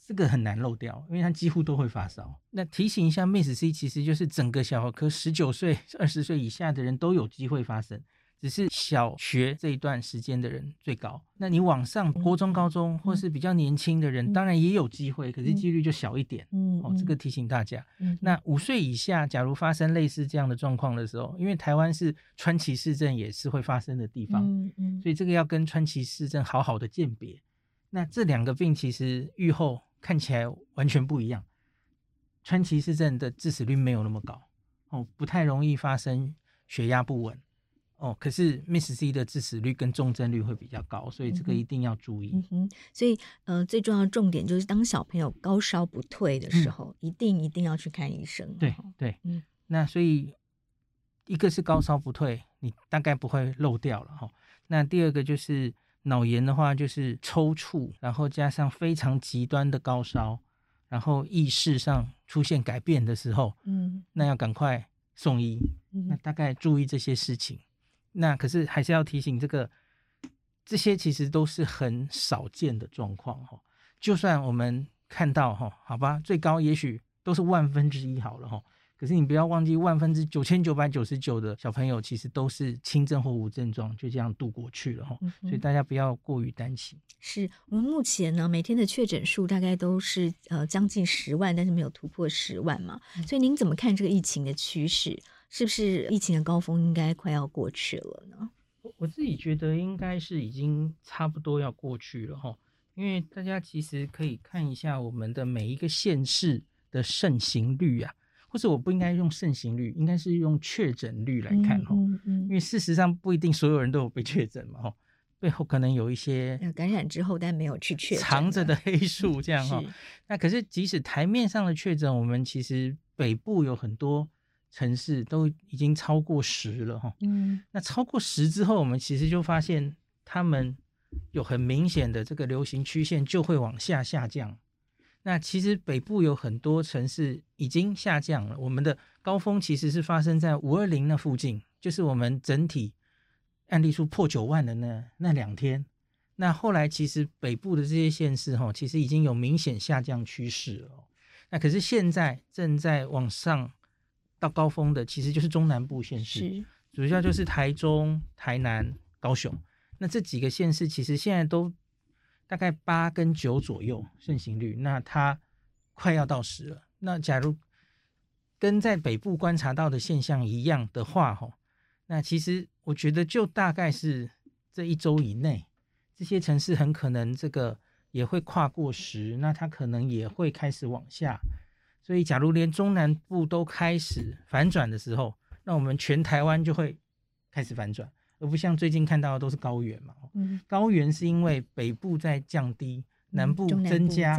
这个很难漏掉，因为他几乎都会发烧。那提醒一下，Miss C 其实就是整个小儿科十九岁、二十岁以下的人都有机会发生，只是小学这一段时间的人最高。那你往上国中、高中或是比较年轻的人，嗯、当然也有机会，可是几率就小一点。嗯，哦，这个提醒大家。嗯，那五岁以下，假如发生类似这样的状况的时候，因为台湾是川崎市政也是会发生的地方，所以这个要跟川崎市政好好的鉴别。那这两个病其实愈后看起来完全不一样。川崎氏症的致死率没有那么高，哦，不太容易发生血压不稳，哦，可是 Miss C 的致死率跟重症率会比较高，所以这个一定要注意。嗯哼，所以呃，最重要的重点就是当小朋友高烧不退的时候，嗯、一定一定要去看医生。对对，嗯，那所以一个是高烧不退，你大概不会漏掉了哈。那第二个就是。脑炎的话，就是抽搐，然后加上非常极端的高烧，然后意识上出现改变的时候，嗯，那要赶快送医。那大概注意这些事情。那可是还是要提醒，这个这些其实都是很少见的状况哈。就算我们看到哈，好吧，最高也许都是万分之一好了哈。可是你不要忘记，万分之九千九百九十九的小朋友其实都是轻症或无症状，就这样度过去了哈。嗯、所以大家不要过于担心。是我们目前呢，每天的确诊数大概都是呃将近十万，但是没有突破十万嘛。嗯、所以您怎么看这个疫情的趋势？是不是疫情的高峰应该快要过去了呢？我我自己觉得应该是已经差不多要过去了哈，因为大家其实可以看一下我们的每一个县市的盛行率啊。或者我不应该用盛行率，应该是用确诊率来看哈，嗯因为事实上不一定所有人都有被确诊嘛哈，背后可能有一些感染之后但没有去确诊藏着的黑数这样哈。是那可是即使台面上的确诊，我们其实北部有很多城市都已经超过十了哈。嗯，那超过十之后，我们其实就发现他们有很明显的这个流行曲线就会往下下降。那其实北部有很多城市已经下降了，我们的高峰其实是发生在五二零那附近，就是我们整体案例数破九万的那那两天。那后来其实北部的这些县市哈，其实已经有明显下降趋势了。那可是现在正在往上到高峰的，其实就是中南部县市，主要就是台中、台南、高雄。那这几个县市其实现在都。大概八跟九左右盛行率，那它快要到十了。那假如跟在北部观察到的现象一样的话，吼，那其实我觉得就大概是这一周以内，这些城市很可能这个也会跨过十，那它可能也会开始往下。所以，假如连中南部都开始反转的时候，那我们全台湾就会开始反转。而不像最近看到的都是高原嘛，嗯、高原是因为北部在降低，嗯、南部增加，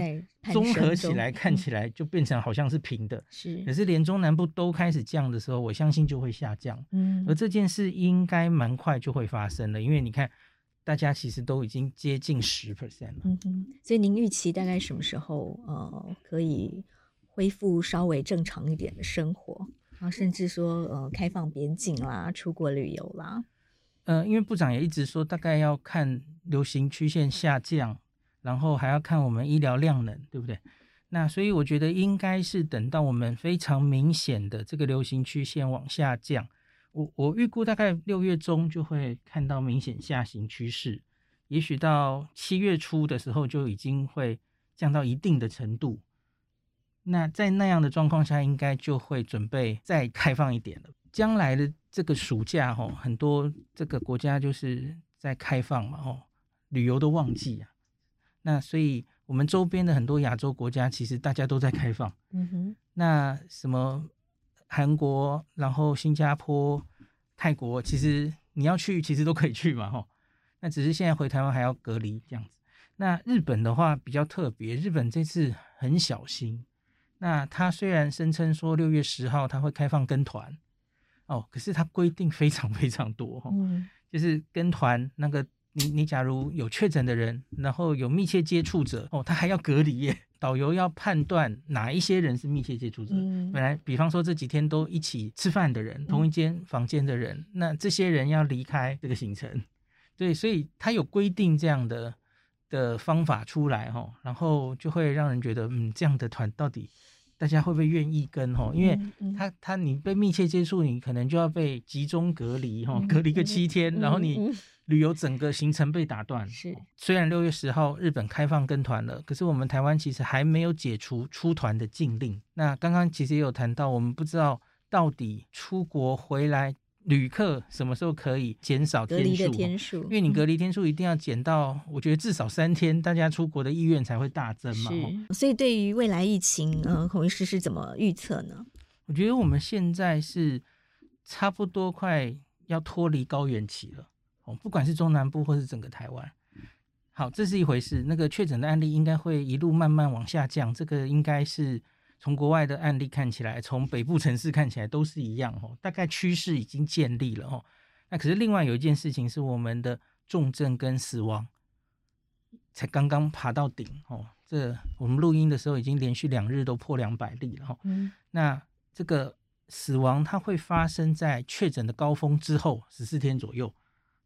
综合起来看起来就变成好像是平的。是、嗯，可是连中南部都开始降的时候，我相信就会下降。嗯，而这件事应该蛮快就会发生了，因为你看，大家其实都已经接近十 percent 了。嗯哼，所以您预期大概什么时候呃可以恢复稍微正常一点的生活，然后甚至说呃开放边境啦，出国旅游啦？呃，因为部长也一直说，大概要看流行曲线下降，然后还要看我们医疗量能，对不对？那所以我觉得应该是等到我们非常明显的这个流行曲线往下降，我我预估大概六月中就会看到明显下行趋势，也许到七月初的时候就已经会降到一定的程度。那在那样的状况下，应该就会准备再开放一点了。将来的这个暑假，哈，很多这个国家就是在开放嘛，哦，旅游的旺季啊。那所以，我们周边的很多亚洲国家，其实大家都在开放。嗯哼。那什么韩国，然后新加坡、泰国，其实你要去，其实都可以去嘛，哈。那只是现在回台湾还要隔离这样子。那日本的话比较特别，日本这次很小心。那他虽然声称说六月十号他会开放跟团。哦，可是它规定非常非常多哈，嗯、就是跟团那个你你假如有确诊的人，然后有密切接触者哦，他还要隔离耶。导游要判断哪一些人是密切接触者。嗯、本来比方说这几天都一起吃饭的人，同一间房间的人，嗯、那这些人要离开这个行程。对，所以他有规定这样的的方法出来哈，然后就会让人觉得嗯，这样的团到底大家会不会愿意跟哈？因为他他你被密切接触，你可能就要被集中隔离哈，隔离个七天，然后你旅游整个行程被打断。是，虽然六月十号日本开放跟团了，可是我们台湾其实还没有解除出团的禁令。那刚刚其实也有谈到，我们不知道到底出国回来。旅客什么时候可以减少天数？隔离的天数，因为你隔离天数一定要减到，嗯、我觉得至少三天，大家出国的意愿才会大增嘛。所以对于未来疫情，呃，孔医师是怎么预测呢？我觉得我们现在是差不多快要脱离高原期了。哦，不管是中南部或是整个台湾，好，这是一回事。那个确诊的案例应该会一路慢慢往下降，这个应该是。从国外的案例看起来，从北部城市看起来都是一样哦，大概趋势已经建立了哦。那可是另外有一件事情是，我们的重症跟死亡才刚刚爬到顶哦。这我们录音的时候已经连续两日都破两百例了哈。嗯。那这个死亡它会发生在确诊的高峰之后十四天左右，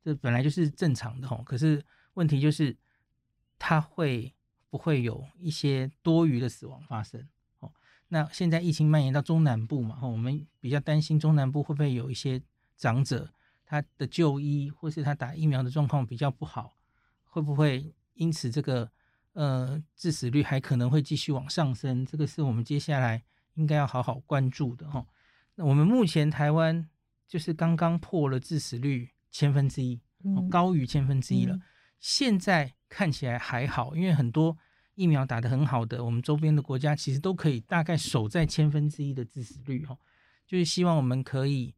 这本来就是正常的哦。可是问题就是它会不会有一些多余的死亡发生？那现在疫情蔓延到中南部嘛，我们比较担心中南部会不会有一些长者，他的就医或是他打疫苗的状况比较不好，会不会因此这个呃致死率还可能会继续往上升？这个是我们接下来应该要好好关注的哈。那我们目前台湾就是刚刚破了致死率千分之一，高于千分之一了。现在看起来还好，因为很多。疫苗打得很好的，我们周边的国家其实都可以大概守在千分之一的致死率哈，就是希望我们可以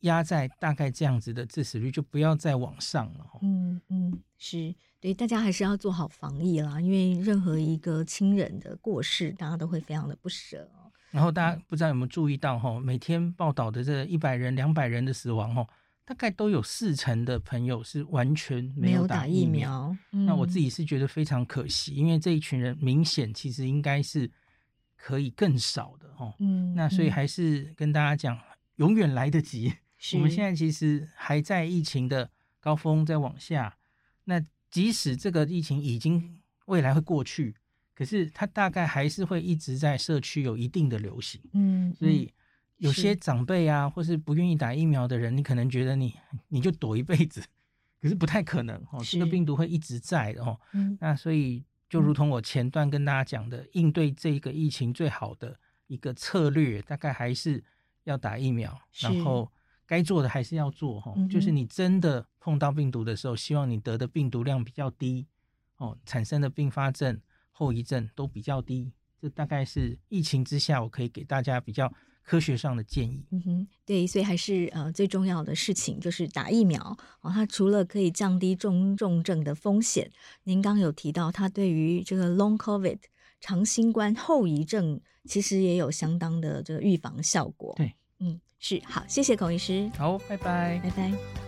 压在大概这样子的致死率，就不要再往上了。嗯嗯，是对，大家还是要做好防疫啦，因为任何一个亲人的过世，大家都会非常的不舍。然后大家不知道有没有注意到哈，每天报道的这一百人、两百人的死亡哈。大概都有四成的朋友是完全没有打疫苗，疫苗嗯、那我自己是觉得非常可惜，因为这一群人明显其实应该是可以更少的哦。嗯，那所以还是跟大家讲，永远来得及。[LAUGHS] 我们现在其实还在疫情的高峰在往下，那即使这个疫情已经未来会过去，可是它大概还是会一直在社区有一定的流行。嗯，所以。有些长辈啊，或是不愿意打疫苗的人，你可能觉得你你就躲一辈子，可是不太可能哦。这个病毒会一直在的哦。嗯。那所以就如同我前段跟大家讲的，应对这个疫情最好的一个策略，大概还是要打疫苗，然后该做的还是要做哈。就是你真的碰到病毒的时候，希望你得的病毒量比较低哦，产生的并发症、后遗症都比较低。这大概是疫情之下，我可以给大家比较。科学上的建议，嗯哼，对，所以还是呃最重要的事情就是打疫苗哦。它除了可以降低中重症的风险，您刚有提到它对于这个 Long COVID 长新冠后遗症其实也有相当的这个预防效果。对，嗯，是好，谢谢孔医师。好，拜拜，拜拜。